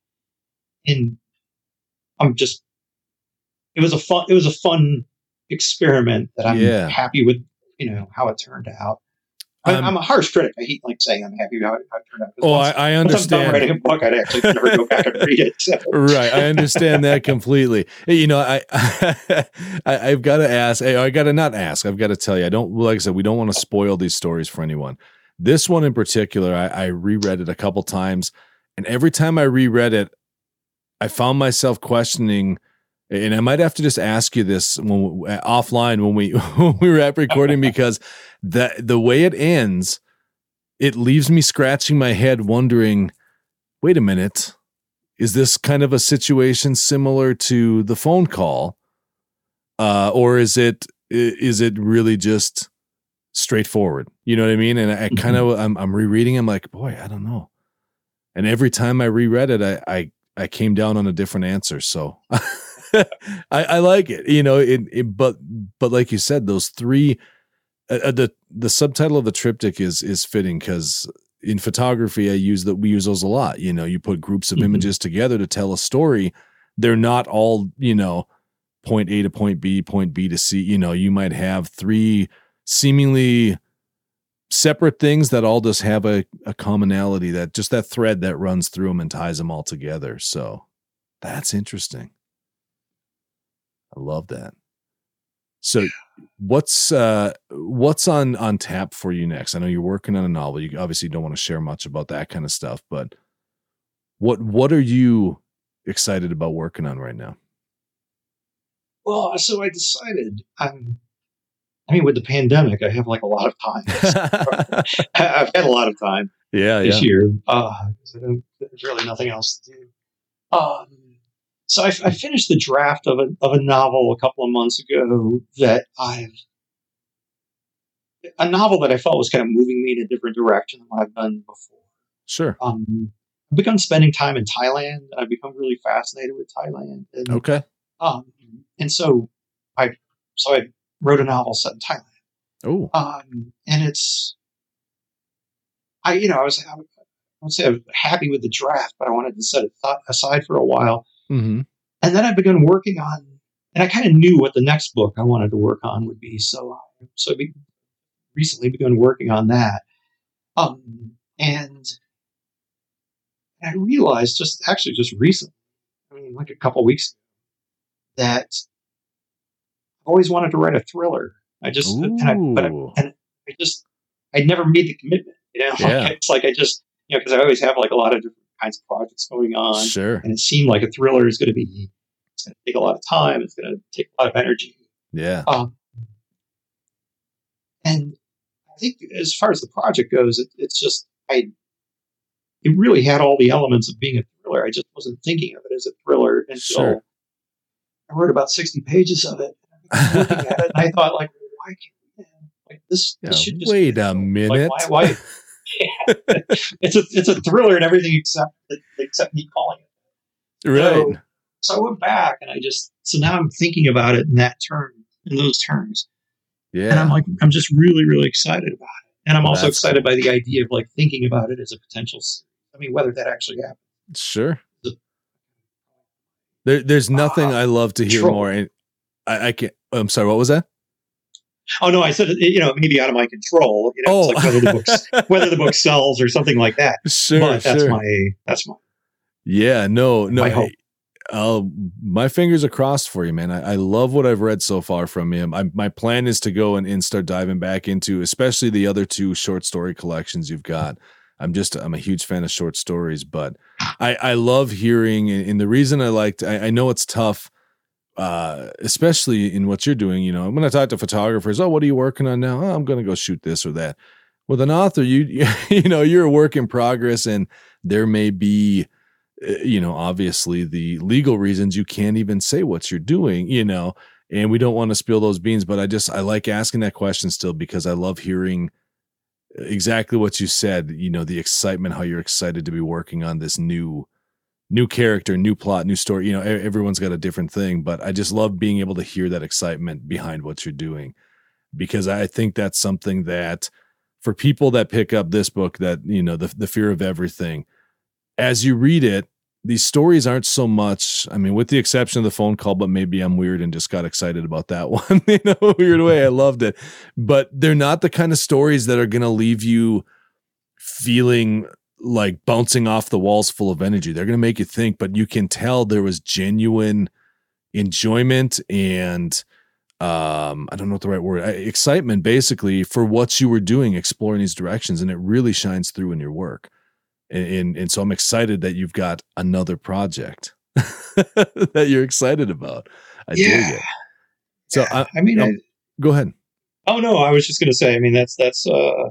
and I'm just, it was a fun, it was a fun experiment that I'm Yeah. happy with, you know, how it turned out. I, Um, I'm a harsh critic. I hate like saying I'm happy how it, how it turned out. oh, I, I once I'm understand. writing a book, I'd actually never go back and read it. So. [laughs] right i understand that completely you know i, [laughs] I i've got to ask i got to not ask i've got to tell you i don't like i said we don't want to spoil these stories for anyone this one in particular i, I reread it a couple times and every time i reread it i found myself questioning and i might have to just ask you this when offline when we [laughs] when we were at recording [laughs] because the the way it ends it leaves me scratching my head wondering wait a minute. Is this kind of a situation similar to the phone call? Uh, or is it is it really just straightforward? You know what i mean? And i, I kind of I'm, I'm rereading i'm like boy i don't know. And every time i reread it i i, I came down on a different answer. So [laughs] [laughs] I, I like it you know it, it but but like you said those three uh, uh, the the subtitle of the triptych is is fitting because in photography i use that we use those a lot you know you put groups of Mhm. images together to tell a story they're not all you know point a to point b point b to c you know you might have three seemingly separate things that all just have a, a commonality that just that thread that runs through them and ties them all together so that's interesting i love that so what's uh what's on on tap for you next i know you're working on a novel you obviously don't want to share much about that kind of stuff but what what are you excited about working on right now Well, so I decided. Um, I mean, with the pandemic, I have like a lot of time. [laughs] [laughs] I've had a lot of time yeah yeah this year because There's really nothing else to do. Um, so I, I finished the draft of a of a novel a couple of months ago that I've a novel that I felt was kind of moving me in a different direction than what I've done before. sure Um, I've begun spending time in Thailand, and I've become really fascinated with Thailand. And okay um, and so I so I wrote a novel set in Thailand. oh Um, and it's I you know I was I would say I was happy with the draft, but I wanted to set it th- aside for a while. Mm-hmm. And then I began working on, and I kind of knew what the next book I wanted to work on would be. So uh, so I be, recently begun working on that. Um, and I realized just actually just recently, I mean like a couple weeks ago, that I've always wanted to write a thriller. I just and I, but I, and I just I'd never made the commitment. You know, [laughs] Yeah. it's like I just you know because I always have like a lot of different kinds of projects going on, sure and it seemed like a thriller is going to be it's going to take a lot of time. It's going to take a lot of energy. yeah Um, and I think as far as the project goes, it, it's just I. It really had all the elements of being a thriller. I just wasn't thinking of it as a thriller until Sure. I wrote about sixty pages of it. [laughs] I looking at it, and I thought, like, why can't like this? Yeah, this should just wait be a minute. Like, why? why? Yeah. [laughs] it's a it's a thriller and everything except except me calling it. right So, so I went back and I just so now I'm thinking about it in that term in those terms, Yeah. and I'm like I'm just really really excited about it, and I'm also excited by the idea of like thinking about it as a potential. I mean, whether that actually happens. sure there, there's nothing Ah, i love to hear control. more and i, I can't i'm sorry what was that Oh no, I said you know maybe out of my control. You know, oh it's like whether the book oh. whether the book sells or something like that. [laughs] sure but that's sure my that's my Yeah, no, no. My hope. my fingers are crossed for you, man. I, I, love what I've read so far from him. I, my plan is to go and, and start diving back into, especially the other two short story collections you've got. I'm just I'm a huge fan of short stories, but I I love hearing and the reason I liked I, I know it's tough, uh, especially in what you're doing. You know, when I talk to photographers, oh, what are you working on now? Oh, I'm going to go shoot this or that. With an author, [laughs] you you know you're a work in progress, and there may be uh, you know obviously the legal reasons you can't even say what you're doing. You know, and we don't want to spill those beans, but I just I like asking that question still because I love hearing exactly what you said you know the excitement how you're excited to be working on this new new character new plot new story you know everyone's got a different thing but i just love being able to hear that excitement behind what you're doing. Because i think that's something that for people that pick up this book that you know the, the fear of everything as you read it these stories aren't so much i mean with the exception of the phone call but maybe i'm weird and just got excited about that [laughs] one in a weird way. I loved it. But they're not the kind of stories that are going to leave you feeling like bouncing off the walls full of energy they're going to make you think but you can tell there was genuine enjoyment and um i don't know what the right word excitement basically for what you were doing exploring these directions and it really shines through in your work and, and, and so I'm excited that you've got another project [laughs] that you're excited about. I yeah. dig it. So yeah. I, I, mean, I, go ahead. Oh no, I was just going to say. I mean, that's that's. uh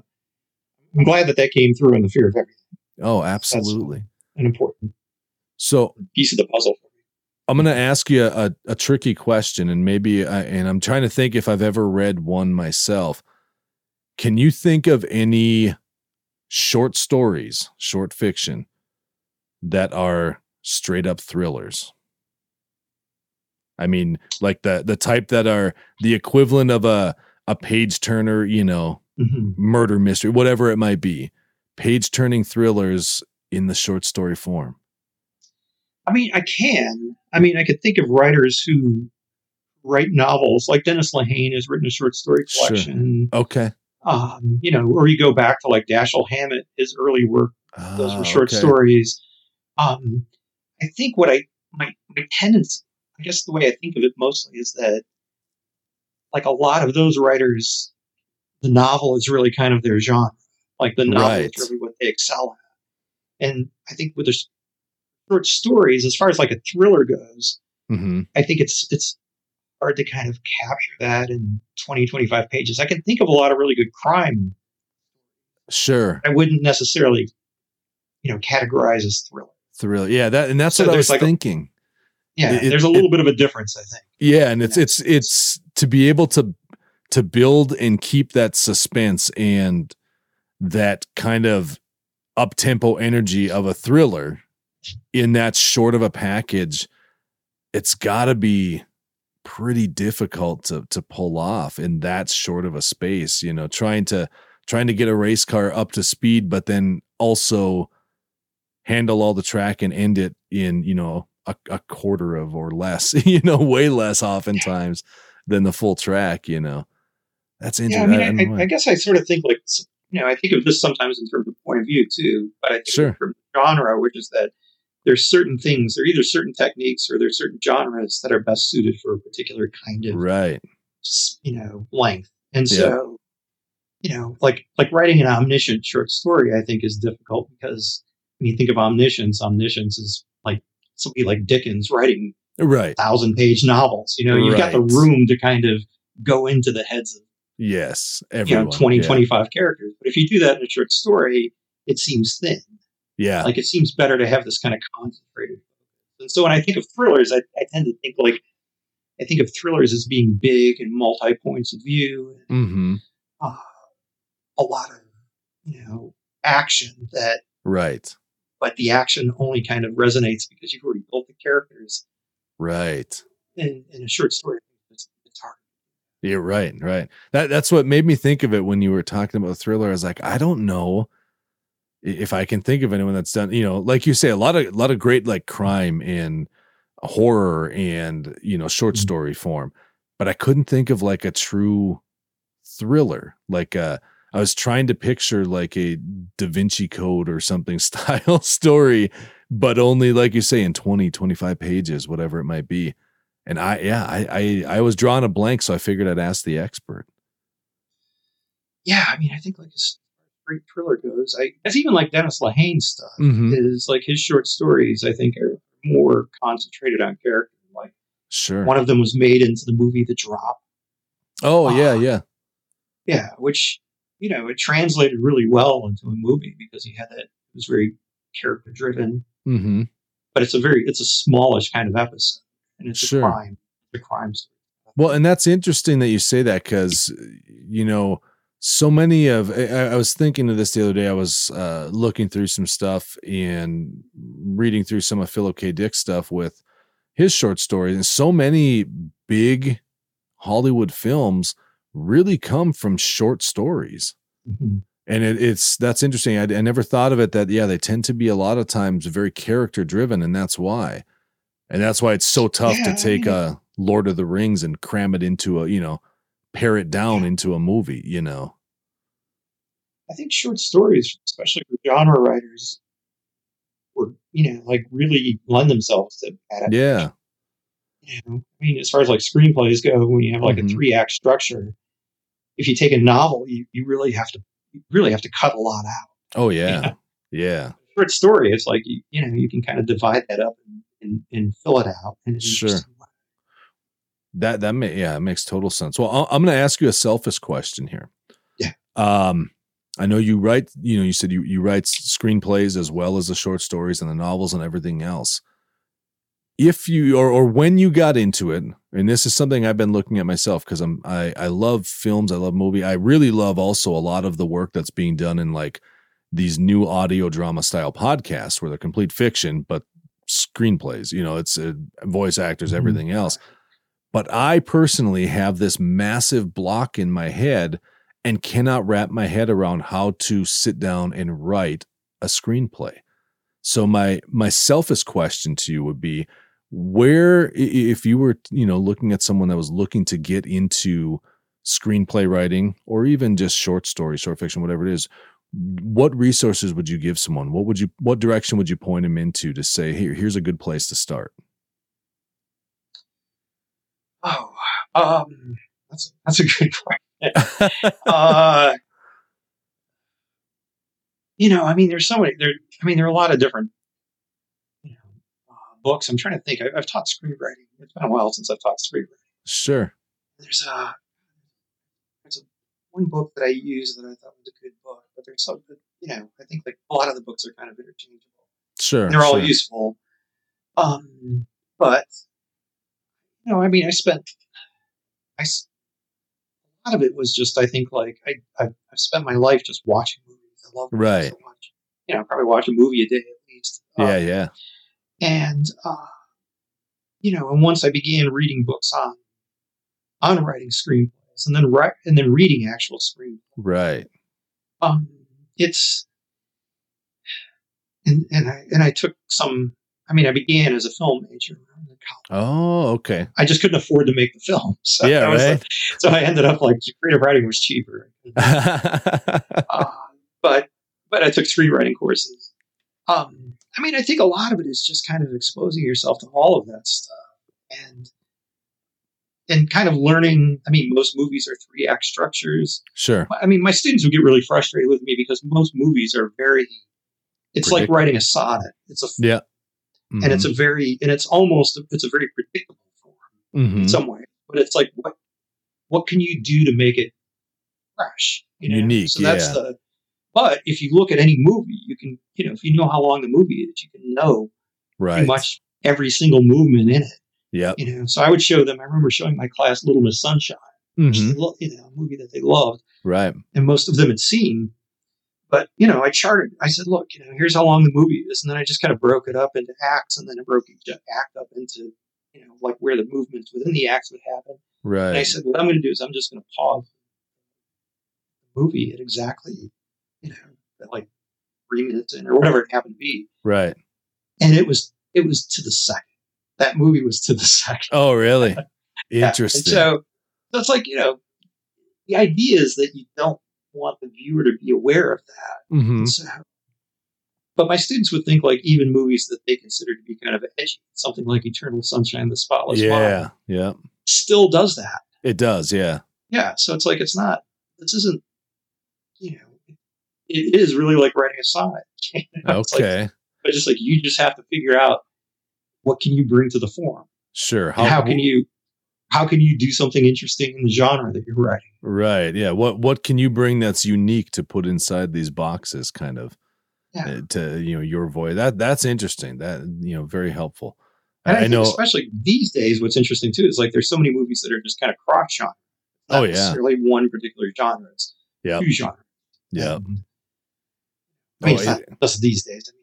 I'm glad that that came through in the fear of everything. Oh, absolutely, an important so piece of the puzzle. For me. I'm going to ask you a, a tricky question, and maybe, I, and I'm trying to think if I've ever read one myself. Can you think of any short stories, short fiction that are straight up thrillers. I mean, like the the type that are the equivalent of a a page turner, you know, mm-hmm. murder mystery, whatever it might be. Page turning thrillers in the short story form. I mean, I can. I mean, I could think of writers who write novels, like Dennis Lehane has written a short story collection. Sure. Okay. Um, you know, or you go back to like Dashiell Hammett, his early work; those were ah, short okay. stories. Um, I think what I my my tendency, I guess the way I think of it mostly is that, like a lot of those writers, the novel is really kind of their genre. Like the novel right. is really what they excel at. And I think with the short stories, as far as like a thriller goes, mm-hmm. I think it's it's hard to kind of capture that in 20, 25 pages. I can think of a lot of really good crime. Sure. I wouldn't necessarily, you know, categorize as thriller. Thriller. Yeah. That, and that's so what I was like thinking. A, yeah. It, there's a little it, bit of a difference, I think. Yeah. And it's, it's, it's to be able to, to build and keep that suspense and that kind of up tempo energy of a thriller in that short of a package. It's got to be pretty difficult to to pull off in that short of a space you know trying to trying to get a race car up to speed but then also handle all the track and end it in you know a, a quarter of or less [laughs] you know way less oftentimes than the full track you know that's interesting yeah, I, mean, I, I, I, guess i sort of think like you know i think of this sometimes in terms of point of view too but i think sure. from genre which is that there's certain things, there are either certain techniques or there's certain genres that are best suited for a particular kind of right, you know, length. And so, you know, like like writing an omniscient short story, I think is difficult because when you think of omniscience, omniscience is like somebody like Dickens writing right thousand page novels. You know, you've right. got the room to kind of go into the heads of yes, everyone, you know, 20, yeah. 25 characters. But if you do that in a short story, it seems thin. Yeah. Like it seems better to have this kind of concentrated. And so when I think of thrillers, I, I tend to think like, I think of thrillers as being big and multi points of view. And, mm-hmm. uh, a lot of, you know, action that. Right. But the action only kind of resonates because you've already built the characters. Right. In, in a short story, it's, it's hard. You're right, right. That that's what made me think of it when you were talking about thriller. I was like, I don't know if I can think of anyone that's done, you know, like you say, a lot of a lot of great like crime and horror and you know short mm-hmm. story form, but I couldn't think of like a true thriller. Like uh, I was trying to picture like a Da Vinci Code or something [laughs] style story but only like you say in 20, 25 pages, whatever it might be. And I, yeah, I, I, I was drawing a blank, so I figured I'd ask the expert. Yeah, I mean, I think like as great thriller goes, I it's even like Dennis Lehane stuff Mhm. is like his short stories. I think are more concentrated on character. Like Sure. one of them was made into the movie The Drop. oh yeah, Ah. yeah. Yeah, which you know it translated really well into a movie because he had that. It was very character driven, Mm-hmm. but it's a very it's a smallish kind of episode, and it's Sure. a crime. It's a crime story. Well, and that's interesting that you say that because you know so many of I, I was thinking of this the other day. I was uh, looking through some stuff and reading through some of Philip K. Dick stuff with his short stories, and so many big Hollywood films really come from short stories. Mhm. And it, it's that's interesting. I, I never thought of it that yeah, they tend to be a lot of times very character driven, and that's why, and that's why it's so tough Yeah, to I take mean- a Lord of the Rings and cram it into a you know, pare it down into a movie. You know, I think short stories, especially for genre writers, were you know like really lend themselves to adaptation. yeah, You know? I mean, as far as like screenplays go, when you have like Mhm. a three act structure, if you take a novel, you, you really have to you really have to cut a lot out. oh [laughs] yeah, Yeah. yeah, Short story, it's like you, you know you can kind of divide that up and, and, and fill it out. Sure. that that may, yeah, it makes total sense. Well, I'll- I'm going to ask you a selfish question here. Yeah. Um, I know you write. You know, you said you you write screenplays as well as the short stories and the novels and everything else. If you or or when you got into it, and this is something I've been looking at myself because I'm I I love films, I love movie, I really love also a lot of the work that's being done in like these new audio drama style podcasts where they're complete fiction but screenplays. You know, it's uh, voice actors, Mhm. everything else. But I personally have this massive block in my head and cannot wrap my head around how to sit down and write a screenplay. So my my selfish question to you would be where if you were you know looking at someone that was looking to get into screenplay writing or even just short story short fiction whatever it is what resources would you give someone what would you what direction would you point them into to say here here's a good place to start Oh, um, that's that's a good [laughs] question. [laughs] uh, you know, I mean, there's so many. There, I mean, there are a lot of different, you know, uh, books. I'm trying to think. I, I've taught screenwriting. It's been a while since I've taught screenwriting. sure There's a there's a one book that I use that I thought was a good but there's some, that, you know, I think like a lot of the books are kind of interchangeable. sure They're all sure. useful. Um, but you know, I mean, I spent I a lot of it was just I think like I I've, I've spent my life just watching movies. I love movies Right. so much. You know, probably watch a movie a day at least. Um, yeah yeah and uh, you know, and once I began reading books on on writing screenplays, and then write and then reading actual screenplays right um, it's and and I and I took some. I mean, I began as a film major. when I was in college. oh okay I just couldn't afford to make the film, [laughs] so Yeah, I right. like- [laughs] so I ended up like creative writing was cheaper, [laughs] uh, but but I took three writing courses. Um, I mean, I think a lot of it is just kind of exposing yourself to all of that stuff and and kind of learning. I mean, most movies are three act structures. sure I mean, my students would get really frustrated with me because most movies are very. It's like writing a sonnet. It's a yeah and it's a very and it's almost it's a very predictable form Mhm. in some way. But it's like what what can you do to make it fresh, you know? Unique, So that's yeah. the. But if you look at any movie, you can you know if you know how long the movie is, you can know right pretty much every single movement in it. Yep You know, so I would show them. I remember showing my class Little Miss Sunshine, which Mhm. is a lo- you know a movie that they loved right and most of them had seen. But you know, I charted. I said, "Look, you know, here's how long the movie is," and then I just kind of broke it up into acts, and then I broke each act up into, you know, like where the movements within the acts would happen. Right. And I said, "What I'm going to do is I'm just going to pause the movie at exactly, you know, like three minutes in or whatever it happened to be," right and it was it was to the second. That movie was to the [laughs] second. oh really [laughs] interesting And so, so it's like you know, the idea is that you don't want the viewer to be aware of that. Mhm. So, but my students would think like even movies that they consider to be kind of edgy, something like Eternal Sunshine, of the Spotless Mind, yeah, yeah, still does that. it does. Yeah, Yeah, so it's like it's not. This isn't. You know, it is really like writing a sonnet. [laughs] It's like- okay, but just like you just have to figure out what can you bring to the form. sure. And how can you how can you do something interesting in the genre that you're writing? Right. Yeah. What What can you bring that's unique to put inside these boxes? Kind of Yeah. uh, to you know your voice. That that's interesting. That you know very helpful. And I, I think know. especially these days, what's interesting too is like there's so many movies that are just kind of cross genre. Not Oh, yeah. necessarily one particular genre. It's Yeah. two genres. Yeah. I mean, Oh, not just these days. I mean,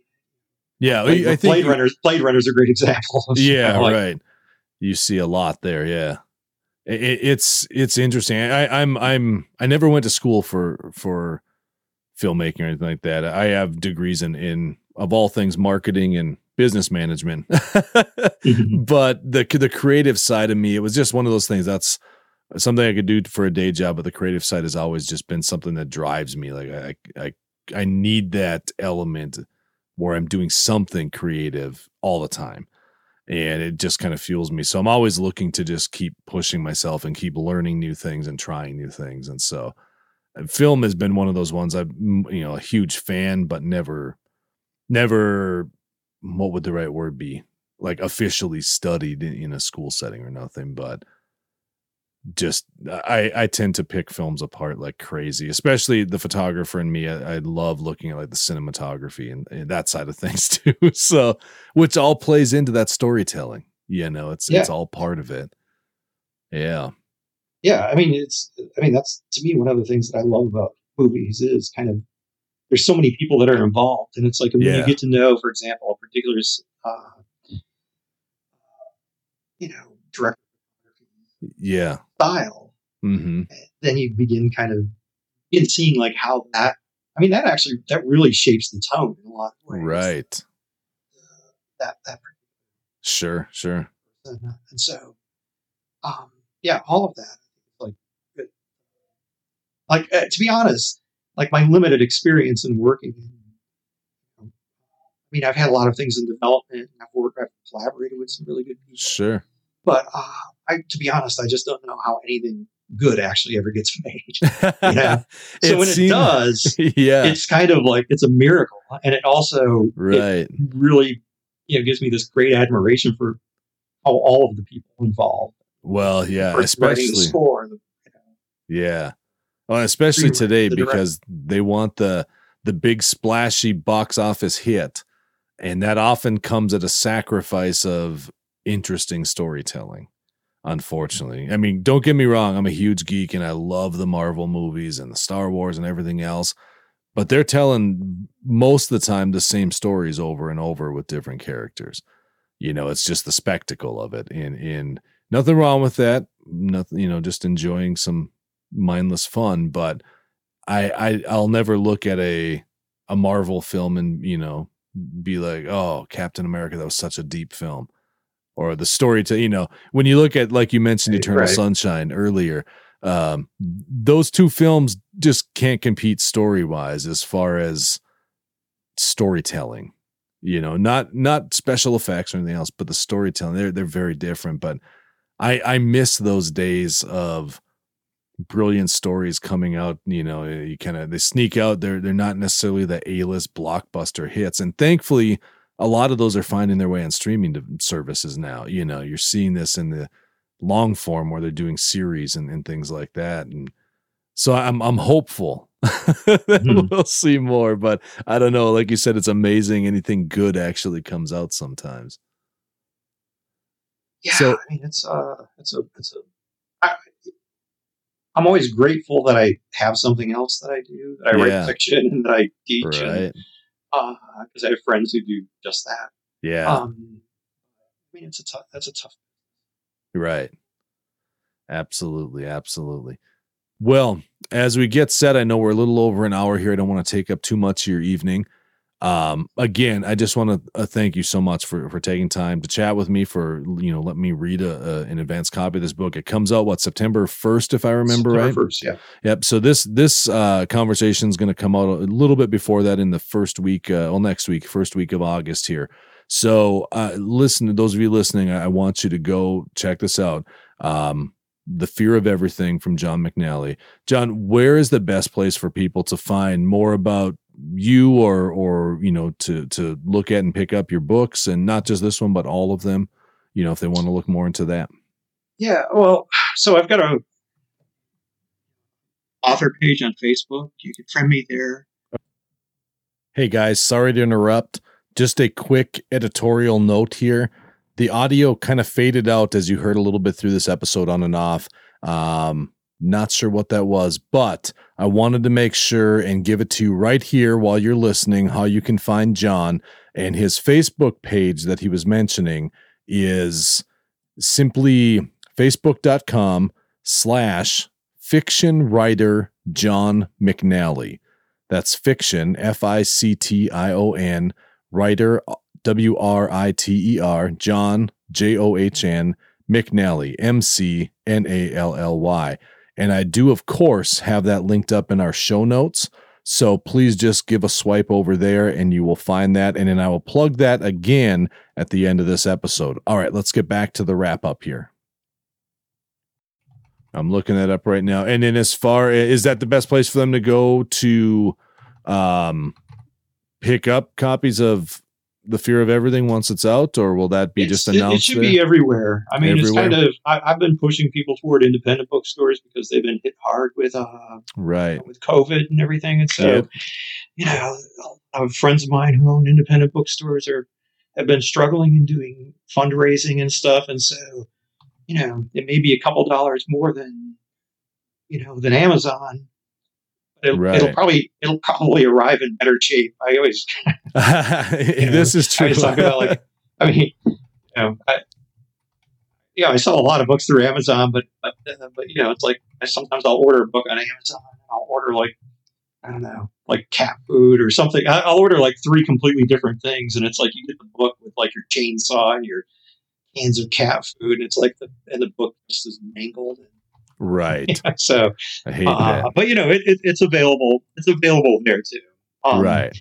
Yeah. Blade, I think. Blade Runner's Blade Runner's a great [laughs] example. of, you Yeah. like, right. You see a lot there. Yeah. It, it- it's it's interesting. I, I'm I'm I never went to school for for filmmaking or anything like that. I have degrees in in of all things marketing and business management. Mm-hmm. [laughs] but the the creative side of me, it was just one of those things. That's something I could do for a day job, but the creative side has always just been something that drives me. Like I I I need that element where I'm doing something creative all the time. And it just kind of fuels me. So I'm always looking to just keep pushing myself and keep learning new things and trying new things. And so uh, film has been one of those ones I'm, you know, a huge fan, but never, never, what would the right word be? Like officially studied in a school setting or nothing, but just I I tend to pick films apart like crazy, especially the photographer in me. I, I love looking at like the cinematography and, and that side of things [laughs] too. So, which all plays into that storytelling. You know, it's it's all part of it. Yeah, yeah, I mean, it's, I mean, that's to me one of the things that I love about movies is kind of there's so many people that are involved, and it's like when Yeah. you get to know, for example, a particular, uh, you know, director yeah, style, hmm then you begin kind of begin seeing like how that. I mean, that actually that really shapes the tone in a lot of ways. right. That that Sure, sure. person, and so, um, yeah, all of that, like, good. like uh, to be honest, like my limited experience in working in. I mean, I've had a lot of things in development. and I've worked, I've collaborated with some really good people. Sure. But uh, I, to be honest, I just don't know how anything good actually ever gets [laughs] made. [laughs] Yeah. So when it does, [laughs] yeah, it's kind of like it's a miracle, and it also it right. really you know gives me this great admiration for all, all of the people involved. Well, yeah, writing the especially score, the, you know, Yeah. Well, especially today the because they want the the big splashy box office hit. And that often comes at a sacrifice of interesting storytelling. Unfortunately. I mean, don't get me wrong, I'm a huge geek and I love the Marvel movies and the Star Wars and everything else. But they're telling most of the time the same stories over and over with different characters. You know, it's just the spectacle of it. And in nothing wrong with that. Nothing, you know, just enjoying some mindless fun but I, I i'll never look at a a marvel film and you know be like oh captain america that was such a deep film or the story to you know when you look at like you mentioned eternal right. sunshine earlier um those two films just can't compete story wise as far as storytelling you know not not special effects or anything else but the storytelling they're they're very different but i i miss those days of brilliant stories coming out you know you kind of they sneak out they're they're not necessarily the a-list blockbuster hits and thankfully a lot of those are finding their way on streaming services now you know you're seeing this in the long form where they're doing series and, and things like that and so i'm i'm hopeful [laughs] that Hmm. we'll see more but i don't know like you said it's amazing anything good actually comes out sometimes yeah. So- I mean, it's uh, it's a, it's a. I, I'm always grateful that I have something else that I do, that I Yeah. write fiction and that I teach, right because I have friends who do just that. yeah Um, I mean, it's a tough. That's a tough. Right. Absolutely. Absolutely. Well, as we get set, I know we're a little over an hour here. I don't want to take up too much of your evening. Um, again, I just want to uh, thank you so much for for taking time to chat with me. For you know, let me read a, a, an advanced copy of this book. It comes out what September first, if I remember September right. First, yeah. Yep. So this this uh, conversation is going to come out a little bit before that in the first week, uh, well, next week, first week of August here. So uh, listen to those of you listening. I, I want you to go check this out. Um, the Fear of Everything from John McNally. John, where is the best place for people to find more about you or or you know to to look at and pick up your books and not just this one but all of them, you know, if they want to look more into that. Yeah, well, so I've got a author page on Facebook. You can friend me there. Hey guys, sorry to interrupt. Just a quick editorial note here. The audio kind of faded out as you heard a little bit through this episode on and off. Um, not sure what that was, but I wanted to make sure and give it to you right here while you're listening how you can find John and his Facebook page that he was mentioning is simply facebook.com slash fiction writer John McNally. That's fiction, F I C T I O N, writer, W R I T E R, John, J O H N, McNally, M C N A L L Y. And I do, of course, have that linked up in our show notes. So please just give a swipe over there and you will find that. And then I will plug that again at the end of this episode. All right, let's get back to the wrap up here. I'm looking that up right now. And then as far is that the best place for them to go to um pick up copies of the fear of everything once it's out, or will that be It's- just announced? It, should there? be everywhere. I mean, Everywhere? it's kind of. I, I've been pushing people toward independent bookstores because they've been hit hard with uh, right. with COVID and everything, and so Yep. you know, I have friends of mine who own independent bookstores are have been struggling and doing fundraising and stuff, and so you know, it may be a couple dollars more than you know than Amazon. It'll, it'll probably it'll probably arrive in better shape. I always [laughs] [laughs] this is true. I talk about like, I mean, you know, I, yeah, I sell a lot of books through Amazon, but but, uh, but you know, it's like I, sometimes I'll order a book on Amazon. And I'll order like I don't know, like cat food or something. I, I'll order like three completely different things, and it's like you get the book with like your chainsaw and your cans of cat food. And it's like the and the book just is mangled. Right. [laughs] so, I hate uh, but you know, it, it, it's available. It's available there too. Um, right.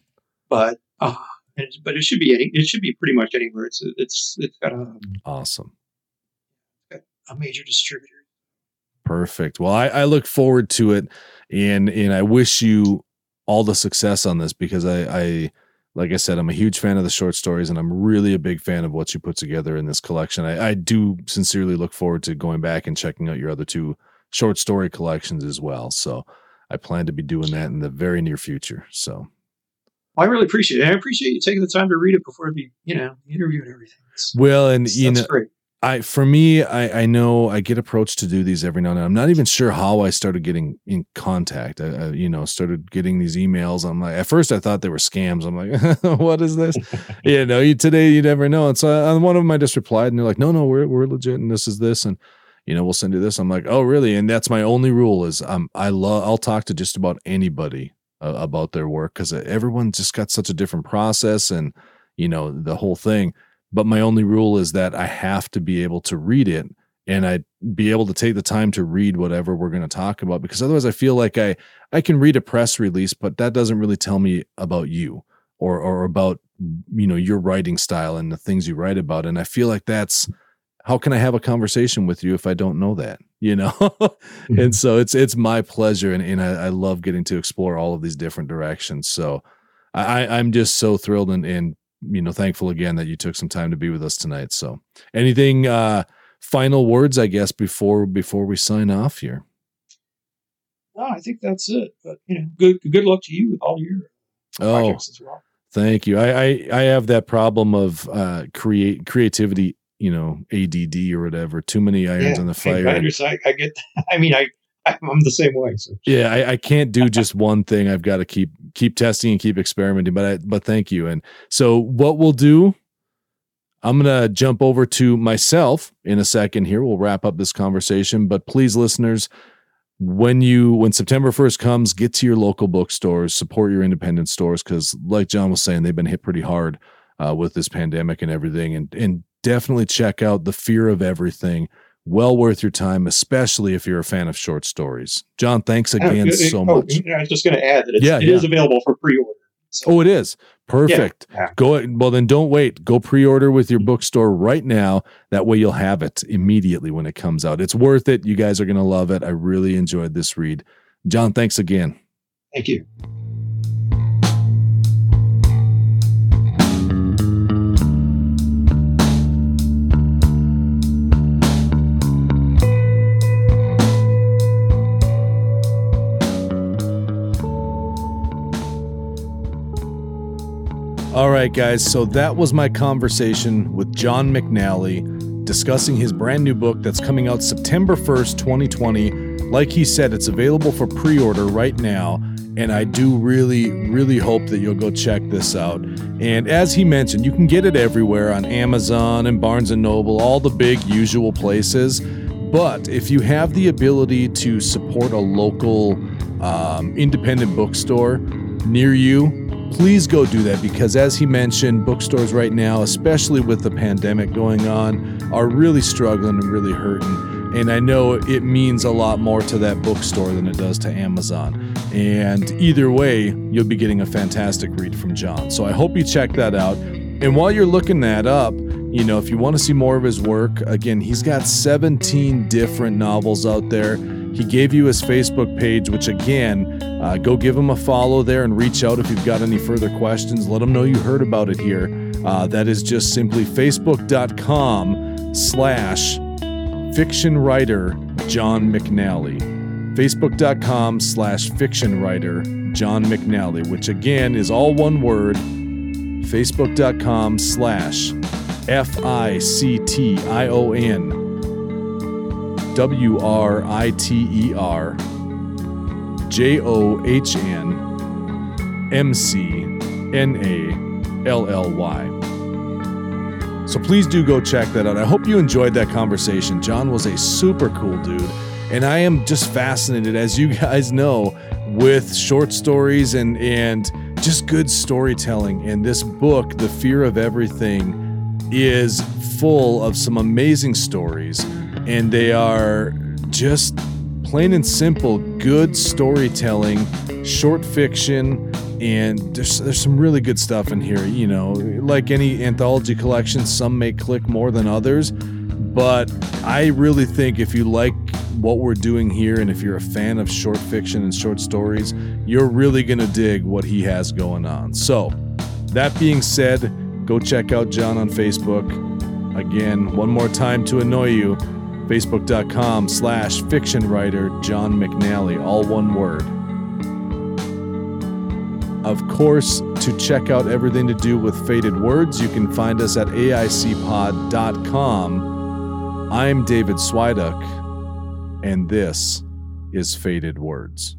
but uh, it, but it should be any, it should be pretty much anywhere. It's it's it's got a, Awesome. a major distributor. Perfect. Well, I, I look forward to it, and and I wish you all the success on this because I, I like I said, I'm a huge fan of the short stories, and I'm really a big fan of what you put together in this collection. I, I do sincerely look forward to going back and checking out your other two short story collections as well. So I plan to be doing that in the very near future. So I really appreciate it. I appreciate you taking the time to read it before the you know interview and everything. It's, well, and you know, great. I for me, I I know I get approached to do these every now and then. I'm not even sure how I started getting in contact. I, I you know started getting these emails. I'm like, at first I thought they were scams. I'm like, [laughs] what is this? [laughs] you know, you today you never know. And so on one of them I just replied, and they're like, no, no, we're we're legit, and this is this, and you know, we'll send you this. I'm like, oh, really? And that's my only rule is um, I love I'll talk to just about anybody uh, about their work because everyone just got such a different process and you know the whole thing but my only rule is that I have to be able to read it and I be able to take the time to read whatever we're going to talk about because otherwise I feel like I I can read a press release but that doesn't really tell me about you or or about you know your writing style and the things you write about and I feel like that's how can I have a conversation with you if I don't know that you know? [laughs] And so it's it's my pleasure and, and I, I love getting to explore all of these different directions. So I, I'm just so thrilled and, and you know thankful again that you took some time to be with us tonight. So anything uh final words i guess before before we sign off here? No, I think that's it. But you know, good good luck to you with all your oh projects as well. thank you. I, I i have that problem of uh create creativity you know add or whatever too many irons on the fire I understand. I get. [laughs] I mean, I I'm the same way. So yeah I, I can't do [laughs] just one thing i've got to keep keep testing and keep experimenting but i but thank you and so what we'll do i'm gonna jump over to myself in a second here we'll wrap up this conversation but please listeners when you when September 1st comes, get to your local bookstores, support your independent stores because, like John was saying, they've been hit pretty hard uh, with this pandemic and everything. And and definitely check out the Fear of Everything. Well worth your time, especially if you're a fan of short stories. John, thanks again so oh, much. I was just going to add that it's, Yeah, it yeah. is available for pre-order. So, Oh, it is perfect. yeah. Go well, then don't wait. Go pre-order with your bookstore right now. That way, you'll have it immediately when it comes out. It's worth it. You guys are gonna love it. I really enjoyed this read. John, thanks again. Thank you. All right, guys. So that was my conversation with John McNally discussing his brand new book that's coming out September 1st, 2020. Like he said, it's available for pre order right now. And I do really, really hope that you'll go check this out. And as he mentioned, you can get it everywhere on Amazon and Barnes and Noble, all the big usual places. But if you have the ability to support a local um, independent bookstore near you, please go do that because as he mentioned bookstores right now especially with the pandemic going on are really struggling and really hurting. And i know it means a lot more to that bookstore than it does to amazon. And either way you'll be getting a fantastic read from john. So i hope you check that out. And while you're looking that up you know if you want to see more of his work again he's got 17 different novels out there he gave you his Facebook page, which again, uh, go give him a follow there and reach out if you've got any further questions. Let him know you heard about it here. Uh, that is just simply facebook.com slash fiction writer John McNally. Facebook.com slash fiction writer John McNally, which again is all one word. Facebook.com slash F I C T I O N W R I T E R J O H N M C N A L L Y. So please do go check that out. I hope you enjoyed that conversation. John was a super cool dude, and I am just fascinated, as you guys know, with short stories and and just good storytelling. And this book, The Fear of Everything, is full of some amazing stories and they are just plain and simple good storytelling, short fiction, and there's there's some really good stuff in here. You know, like any anthology collection, some may click more than others, but I really think if you like what we're doing here and if you're a fan of short fiction and short stories, you're really gonna dig what he has going on. So, that being said, go check out John on Facebook. Again, one more time to annoy you facebook.com slash fiction writer John McNally, all one word. Of course, to check out everything to do with Faded Words, you can find us at aicpod.com. I'm David Swiduck, and this is Faded Words.